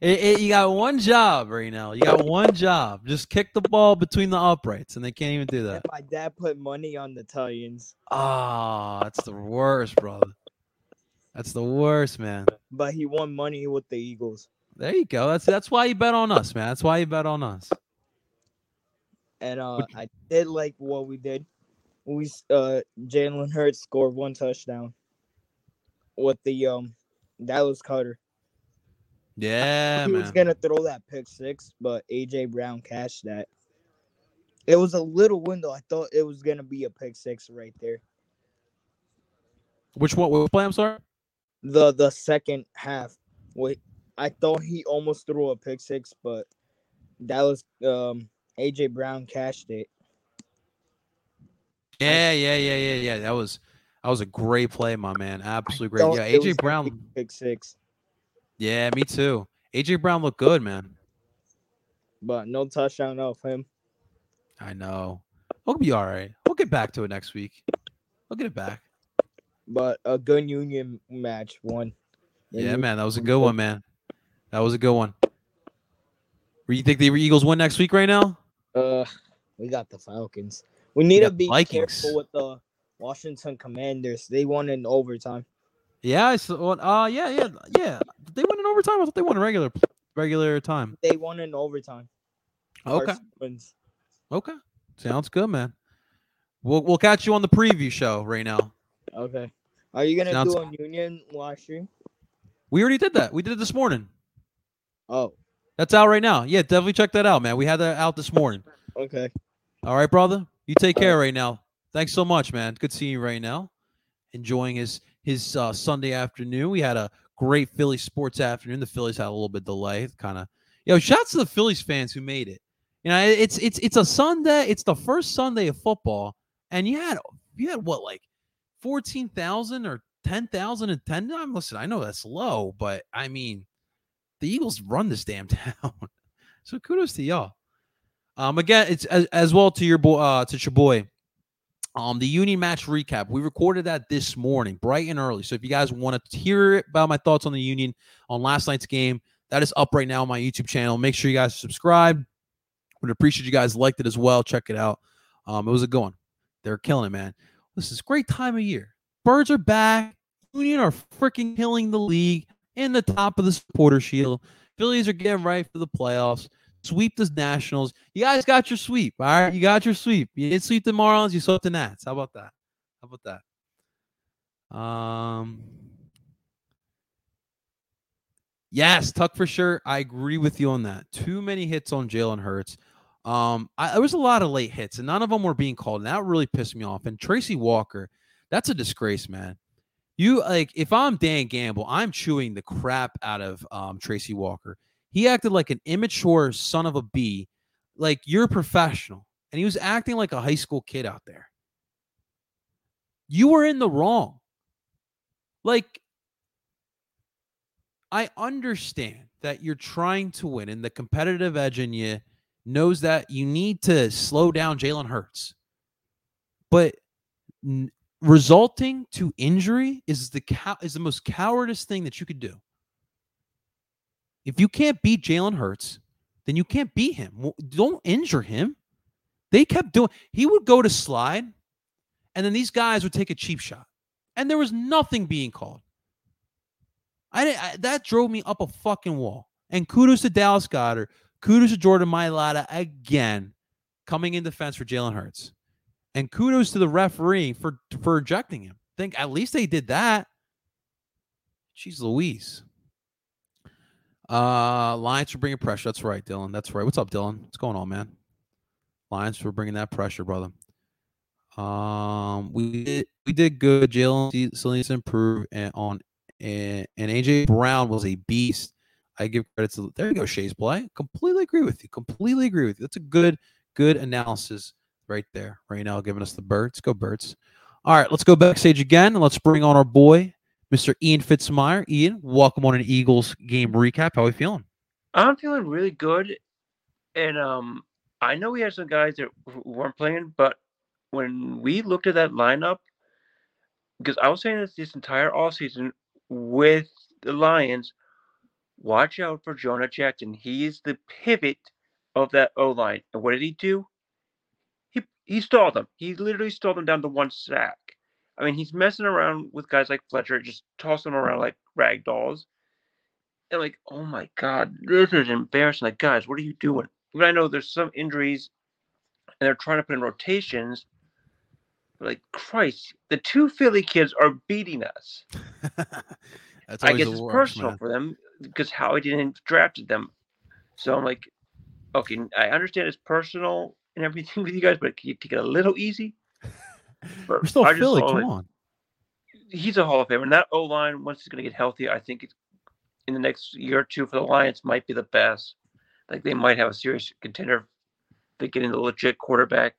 S1: It- it- you got one job right now. You got one job. Just kick the ball between the uprights, and they can't even do that.
S2: And my dad put money on the Titans.
S1: Ah, that's the worst, brother. That's the worst, man.
S2: but he won money with the Eagles.
S1: There you go. That's that's why you bet on us, man. That's why you bet on us.
S2: And uh, I did like what we did. We uh, Jalen Hurts scored one touchdown with the um Dallas Goedert.
S1: Yeah,
S2: he
S1: man.
S2: was gonna throw that pick six, but AJ Brown cashed that. It was a little window. I thought it was gonna be a pick six right there.
S1: Which one? What play? I'm sorry.
S2: The the second half. Wait, I thought he almost threw a pick six, but Dallas um AJ Brown cashed it.
S1: Yeah, yeah, yeah, yeah, yeah. That was that was a great play, my man. Absolutely great. Yeah, AJ Brown.
S2: pick six,
S1: Yeah, me too. AJ Brown looked good, man.
S2: but no touchdown off him.
S1: I know. We'll be all right. We'll get back to it next week. We'll get it back.
S2: But a good Union match won.
S1: Yeah, man. That was a good one, man. That was a good one. Where you think the Eagles win next week right now?
S2: Uh, we got the Falcons. We need to be
S1: Vikings.
S2: careful with the Washington Commanders. They won in overtime.
S1: Yeah, I saw. Uh, yeah, yeah, yeah. They won in overtime? I thought they won in regular regular time.
S2: They won in overtime.
S1: Okay. Okay. Sounds good, man. We'll we'll catch you on the preview show right now.
S2: Okay. Are you gonna
S1: Sounds-
S2: do a Union live stream?
S1: We already did that. We did it this morning.
S2: Oh,
S1: That's out right now. Yeah, definitely check that out, man. We had that out this morning.
S2: okay.
S1: All right, brother. You take care right now. Thanks so much, man. Good seeing you right now. Enjoying his his uh, Sunday afternoon. We had a great Philly sports afternoon. The Phillies had a little bit delay. Kind of, yo. Shouts to the Phillies fans who made it. You know, it's it's it's a Sunday. It's the first Sunday of football, and you had you had what like fourteen thousand or ten thousand attendance. Listen, I know that's low, but I mean, the Eagles run this damn town. so kudos to y'all. Um, again, it's as, as well to your boy, uh, to your boy. Um, the Union match recap. We recorded that this morning, bright and early. So if you guys want to hear about my thoughts on the Union on last night's game, that is up right now on my YouTube channel. Make sure you guys subscribe. Would appreciate you guys liked it as well. Check it out. Um, it was a good one. They're killing it, man. This is great time of year. Birds are back. Union are freaking killing the league in the top of the supporter shield. Phillies are getting right for the playoffs. Sweep the Nationals. You guys got your sweep. All right. You got your sweep. You didn't sweep the Marlins. You swept the Nats. How about that? How about that? Um. Yes, Tuck for sure. I agree with you on that. Too many hits on Jalen Hurts. Um, I, there was a lot of late hits, and none of them were being called, and that really pissed me off. And Tracy Walker, that's a disgrace, man. You like if I'm Dan Campbell, I'm chewing the crap out of um, Tracy Walker. He acted like an immature son of a bee. Like you're a professional, and he was acting like a high school kid out there. You were in the wrong. Like, I understand that you're trying to win, and the competitive edge in you knows that you need to slow down Jalen Hurts. But n- resulting to injury is the is the most cowardice thing that you could do. If you can't beat Jalen Hurts, then you can't beat him. Don't injure him. They kept doing. He would go to slide, and then these guys would take a cheap shot, and there was nothing being called. I, I that drove me up a fucking wall. And kudos to Dallas Goedert. Kudos to Jordan Mailata again, coming in defense for Jalen Hurts. And kudos to the referee for for ejecting him. Think at least they did that. Jeez Louise. Uh Lions for bringing pressure. That's right, Dylan. That's right. What's up, Dylan? What's going on, man? Lions for bringing that pressure, brother. Um, we did we did good. Jalen still needs to improve, and on and, and AJ Brown was a beast. I give credit to there you go, Shay's play. Completely agree with you. Completely agree with you. That's a good, good analysis right there. Right now, giving us the birds. Go birds. All right, let's go backstage again and let's bring on our boy, Mr. Ian Fitzmeyer. Ian, welcome on an Eagles game recap. How are we feeling?
S3: I'm feeling really good, and um, I know we had some guys that weren't playing, but when we looked at that lineup, because I was saying this this entire offseason with the Lions, watch out for Jonah Jackson. He is the pivot of that O line, and what did he do? He he stalled them. He literally stalled them down to one sack. I mean, he's messing around with guys like Fletcher, just tossing them around like rag dolls. And like, oh my god, this is embarrassing. Like, guys, what are you doing? But I know there's some injuries, and they're trying to put in rotations. But like, Christ, the two Philly kids are beating us.
S1: That's
S3: I guess it's
S1: worst,
S3: personal
S1: man.
S3: for them because Howie didn't drafted them. So I'm like, okay, I understand it's personal and everything with you guys, but can you take it a little easy?
S1: We're still
S3: I
S1: Philly. Come on.
S3: He's a Hall of Famer, and that O line once he's going to get healthy, I think it's, in the next year or two for the Lions might be the best. Like they might have a serious contender. They get into a legit quarterback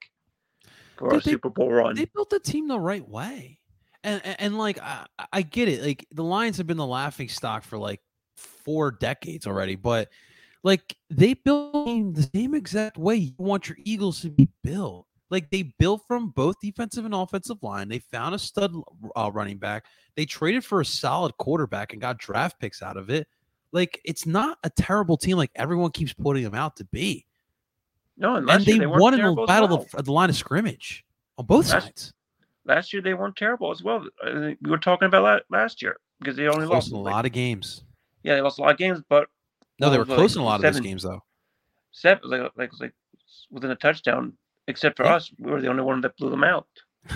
S3: for
S1: Dude,
S3: a
S1: they-
S3: Super Bowl run.
S1: They built the team the right way, and and, and, like I, I get it. Like the Lions have been the laughing stock for like four decades already, but like they built the same exact way you want your Eagles to be built. Like they built from both defensive and offensive line. They found a stud uh, running back. They traded for a solid quarterback and got draft picks out of it. Like it's not a terrible team like everyone keeps putting them out to be.
S3: no, and last
S1: And
S3: year
S1: they, won in the battle
S3: well.
S1: of the line of scrimmage on both
S3: That's-
S1: sides.
S3: last year they weren't terrible as well. We were talking about la- last year because they only
S1: Close
S3: lost
S1: a
S3: like-
S1: lot of games.
S3: Yeah, they lost a lot of games, but
S1: No, they were close
S3: like
S1: in a lot of
S3: seven-
S1: those games, though.
S3: seven like like like within a touchdown. Except for
S1: Yeah.
S3: us, we were the only one that blew them out.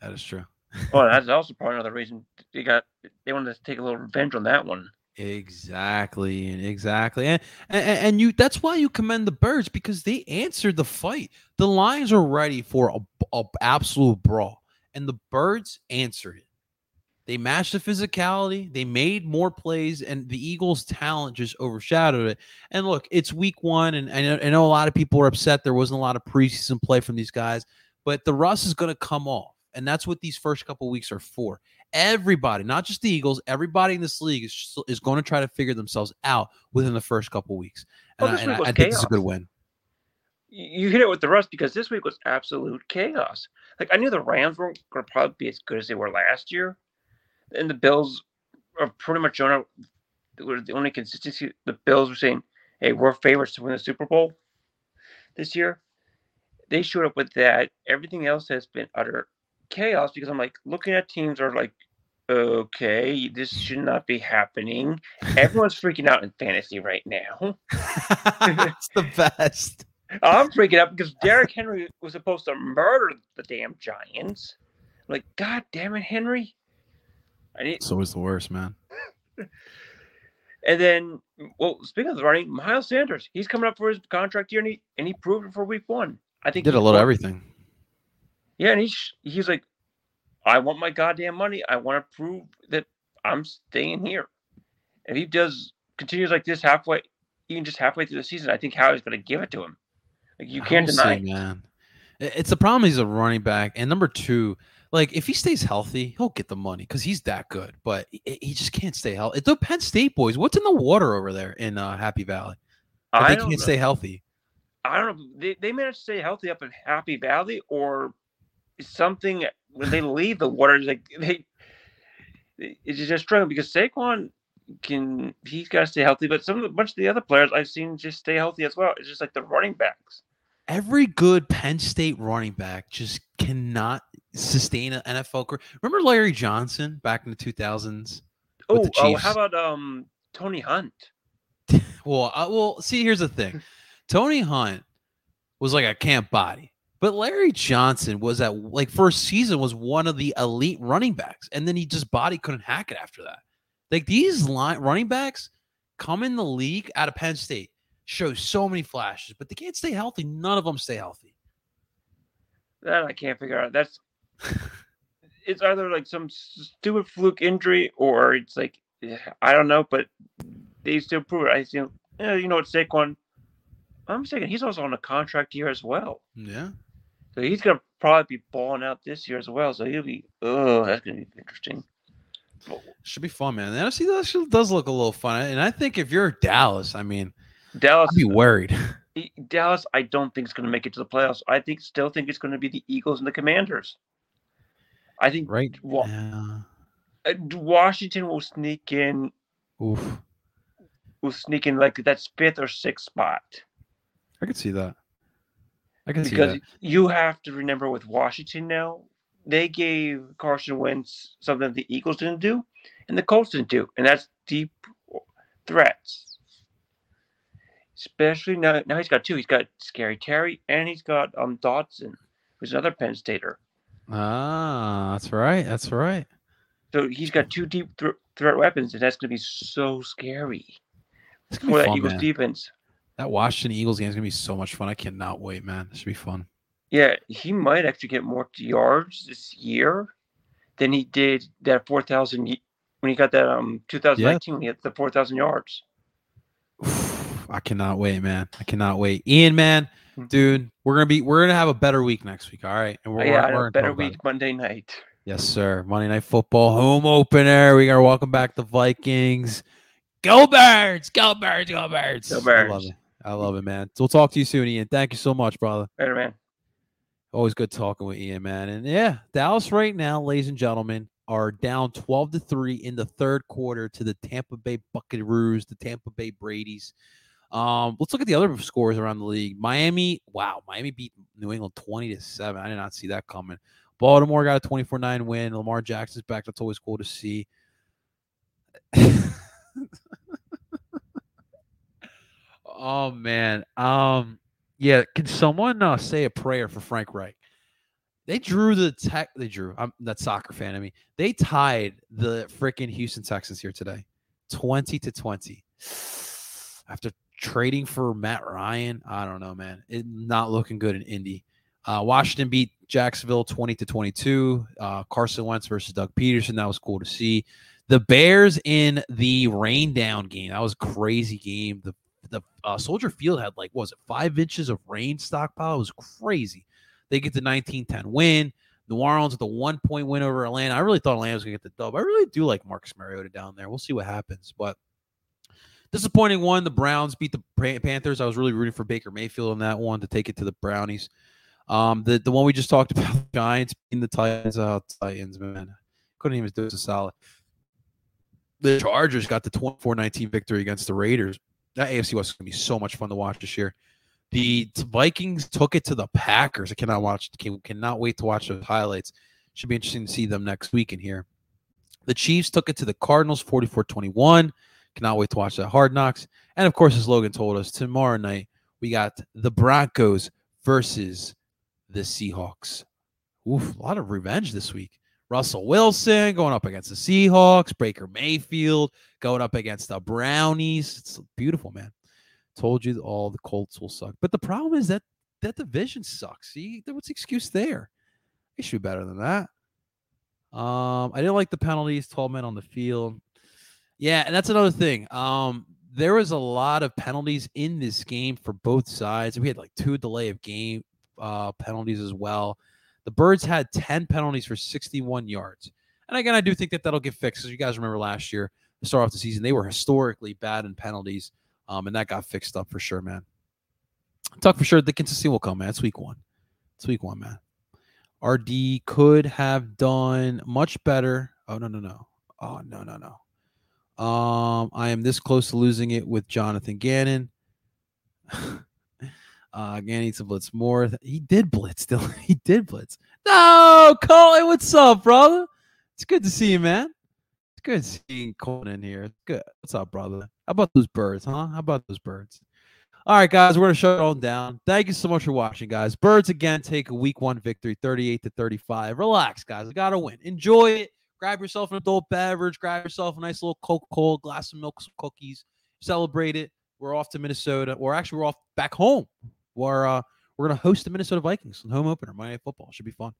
S1: that is true.
S3: Well, that's also probably another reason they got they wanted to take a little revenge on that one.
S1: Exactly, and exactly, and, and and you. That's why you commend the Birds because they answered the fight. The Lions are ready for a, a absolute brawl, and the Birds answered it. They matched the physicality. They made more plays, and the Eagles' talent just overshadowed it. And look, it's Week One, and I know, I know a lot of people are upset there wasn't a lot of preseason play from these guys, but the rust is going to come off, and that's what these first couple weeks are for everybody, not just the Eagles, everybody in this league is is going to try to figure themselves out within the first couple weeks. And,
S3: Well,
S1: I,
S3: this
S1: and I- I think it's a good win.
S3: You you hit it with the rust because this week was absolute chaos. Like I knew the Rams weren't going to probably be as good as they were last year, and the Bills are pretty much on the only consistency. The Bills were saying, "Hey, we're favorites to win the Super Bowl this year." They showed up with that. Everything else has been utter chaos because I'm like looking at teams are like, okay, this should not be happening. Everyone's freaking out in fantasy right now.
S1: it's the best.
S3: I'm freaking out because Derrick Henry was supposed to murder the damn Giants. I'm like, God damn it, Henry. Need,
S1: It's always the worst, man.
S3: and then, well, speaking of the running, Miles Sanders, he's coming up for his contract year, and he and he proved it for Week One. I think He
S1: did a
S3: he's
S1: little of everything.
S3: Yeah, and he's he's like, I want my goddamn money. I want to prove that I'm staying here. If he does continues like this halfway, even just halfway through the season, I think Howie's going to give it to him. Like you can't deny. it.
S1: man. It's the problem. He's a running back, and number two, like if he stays healthy, he'll get the money because he's that good. But he, he just can't stay healthy. The Penn State boys, what's in the water over there in uh, Happy Valley?
S3: I
S1: they can't
S3: know.
S1: stay healthy.
S3: I don't know. They, they managed to stay healthy up in Happy Valley, or something when they leave the water. Like they, it's just struggling because Saquon can he's got to stay healthy, but some of the bunch of the other players I've seen just stay healthy as well. It's just like the running backs.
S1: Every good Penn State running back just cannot sustain an NFL career. Remember Larry Johnson back in the 2000s? With
S3: Oh, oh, how about um Tony Hunt?
S1: Well, uh, well, see, here's the thing. Tony Hunt was like a camp body, but Larry Johnson was at like first season was one of the elite running backs, and then he just body couldn't hack it after that. Like these line running backs come in the league out of Penn State, show so many flashes, but they can't stay healthy. None of them stay healthy.
S3: That I can't figure out. That's it's either like some stupid fluke injury or it's like I don't know, but they still prove it. I see. You know what, Saquon. I'm thinking he's also on a contract year as well,
S1: Yeah.
S3: so he's gonna probably be balling out this year as well. So he'll be. Oh, that's gonna be interesting.
S1: Should be fun, man. The NFC that does look a little fun, and I think if you're Dallas, I mean,
S3: Dallas,
S1: I'd be worried.
S3: Dallas, I don't think is going to make it to the playoffs. I think still think it's going to be the Eagles and the Commanders. I think
S1: right?
S3: Wa-
S1: Yeah.
S3: uh, Washington will sneak in.
S1: Oof.
S3: Will sneak in like that fifth or sixth spot.
S1: I could see that. I can see
S3: because
S1: that.
S3: you have to remember with Washington now, they gave Carson Wentz something the Eagles didn't do, and the Colts didn't do, and that's deep threats. Especially now, now he's got two. He's got Scary Terry, and he's got um Dotson, who's another Penn Stater.
S1: Ah, that's right. That's right.
S3: So he's got two deep th- threat weapons, and that's going to be so scary
S1: It's
S3: for
S1: gonna be
S3: that
S1: fun,
S3: Eagles
S1: man.
S3: defense.
S1: That Washington Eagles game is gonna be so much fun. I cannot wait, man. It should be fun.
S3: Yeah, he might actually get more yards this year than he did that four thousand when he got that um 2019 when he had the four thousand yards.
S1: I cannot wait, man. I cannot wait. Ian, man.
S3: Mm-hmm.
S1: dude, we're gonna be we're gonna have a better week next week. All right, and
S3: Oh,
S1: we're,
S3: yeah,
S1: we're, we're
S3: know,
S1: gonna
S3: better week. Monday night.
S1: Yes, sir. Monday Night Football home opener. We gotta welcome back the Vikings. Go Birds! Go Birds! Go Birds!
S3: Go birds!
S1: I love it. I love it, man. So we'll talk to you soon, Ian. Thank you so much, brother.
S3: Better man.
S1: Always good talking with Ian, man. And yeah, Dallas right now, ladies and gentlemen, are down 12 to 3 in the third quarter to the Tampa Bay Buccaneers, the Tampa Bay Brady's. Um, let's look at the other scores around the league. Miami, wow, Miami beat New England 20 to 7. I did not see that coming. Baltimore got a 24-9 win. Lamar Jackson's back. That's always cool to see. oh man. Um yeah, can someone uh, say a prayer for Frank Reich? They drew the tech. They drew. I'm that soccer fan. I mean, they tied the freaking Houston Texans here today, twenty to twenty. After trading for Matt Ryan, I don't know, man. It not looking good in Indy. Uh, Washington beat Jacksonville twenty to twenty-two. Uh, Carson Wentz versus Doug Pederson. That was cool to see. The Bears in the rain down game. That was a crazy game. The the uh, Soldier Field had like was it five inches of rain stockpile? It was crazy. They get the 19-10 win. New Orleans with the one point win over Atlanta. I really thought Atlanta was gonna get the dub. I really do like Marcus Mariota down there. We'll see what happens, but disappointing one. The Browns beat the Panthers. I was really rooting for Baker Mayfield in that one to take it to the Brownies. Um, the the one we just talked about, the Giants beating the Titans. Oh, Titans, man, couldn't even do us a solid. The Chargers got the 24-19 victory against the Raiders. That AFC West is going to be so much fun to watch this year. The Vikings took it to the Packers. I cannot watch. Can, cannot wait to watch those highlights. Should be interesting to see them next week in here. The Chiefs took it to the Cardinals 44-21. Cannot wait to watch that Hard Knocks. And of course, as Logan told us, tomorrow night we got the Broncos versus the Seahawks. Oof, a lot of revenge this week. Russell Wilson going up against the Seahawks, Baker Mayfield going up against the Brownies. It's beautiful, man. Told you all the Colts will suck. But the problem is that that division sucks. See, what's the excuse there? They should be better than that. Um, I didn't like the penalties, 12 men on the field. Yeah, and that's another thing. Um, there was a lot of penalties in this game for both sides. We had like two delay of game uh, penalties as well. The Birds had 10 penalties for 61 yards. And again, I do think that that'll get fixed. As you guys remember last year, to start off the season, they were historically bad in penalties. Um, and that got fixed up for sure, man. Talk for sure the consistency will come, man. It's week one. It's week one, man. RD could have done much better. Oh, no, no, no. Oh, no, no, no. Um, I am this close to losing it with Jonathan Gannon. uh, Gannon needs to blitz more. He did blitz still. he did blitz. No, Colin, what's up, brother? It's good to see you, man. It's good seeing Colin in here. Good. What's up, brother? How about those birds, huh? How about those birds? All right, guys, we're gonna shut it all down. Thank you so much for watching, guys. Birds again take a week one victory, 38 to 35. Relax, guys. I gotta win. Enjoy it. Grab yourself an adult beverage, grab yourself a nice little Coca-Cola, glass of milk, some cookies. Celebrate it. We're off to Minnesota, or actually we're off back home. Where uh, we're gonna host the Minnesota Vikings on home opener, Monday Night Football. Should be fun.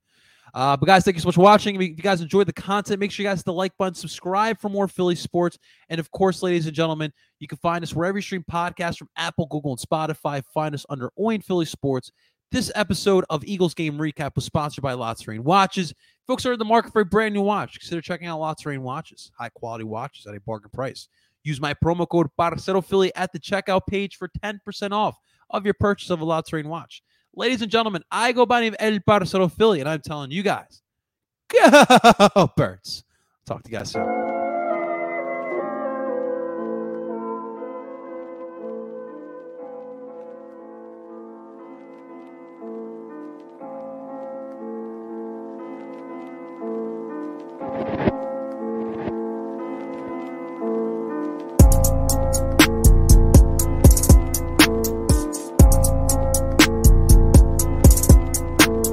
S1: Uh, but guys, thank you so much for watching. If you guys enjoyed the content, make sure you guys hit the like button, subscribe for more Philly sports, and of course, ladies and gentlemen, you can find us wherever you stream podcasts from Apple, Google, and Spotify. Find us under Oin Philly Sports. This episode of Eagles Game Recap was sponsored by Lots Rain Watches. Folks are in the market for a brand new watch. Consider checking out Lots Rain Watches. High quality watches at a bargain price. Use my promo code Parcero Philly at the checkout page for 10% off of your purchase of a Lots Rain watch. Ladies and gentlemen, I go by name of El Parcero Philly, and I'm telling you guys, go birds. Talk to you guys soon.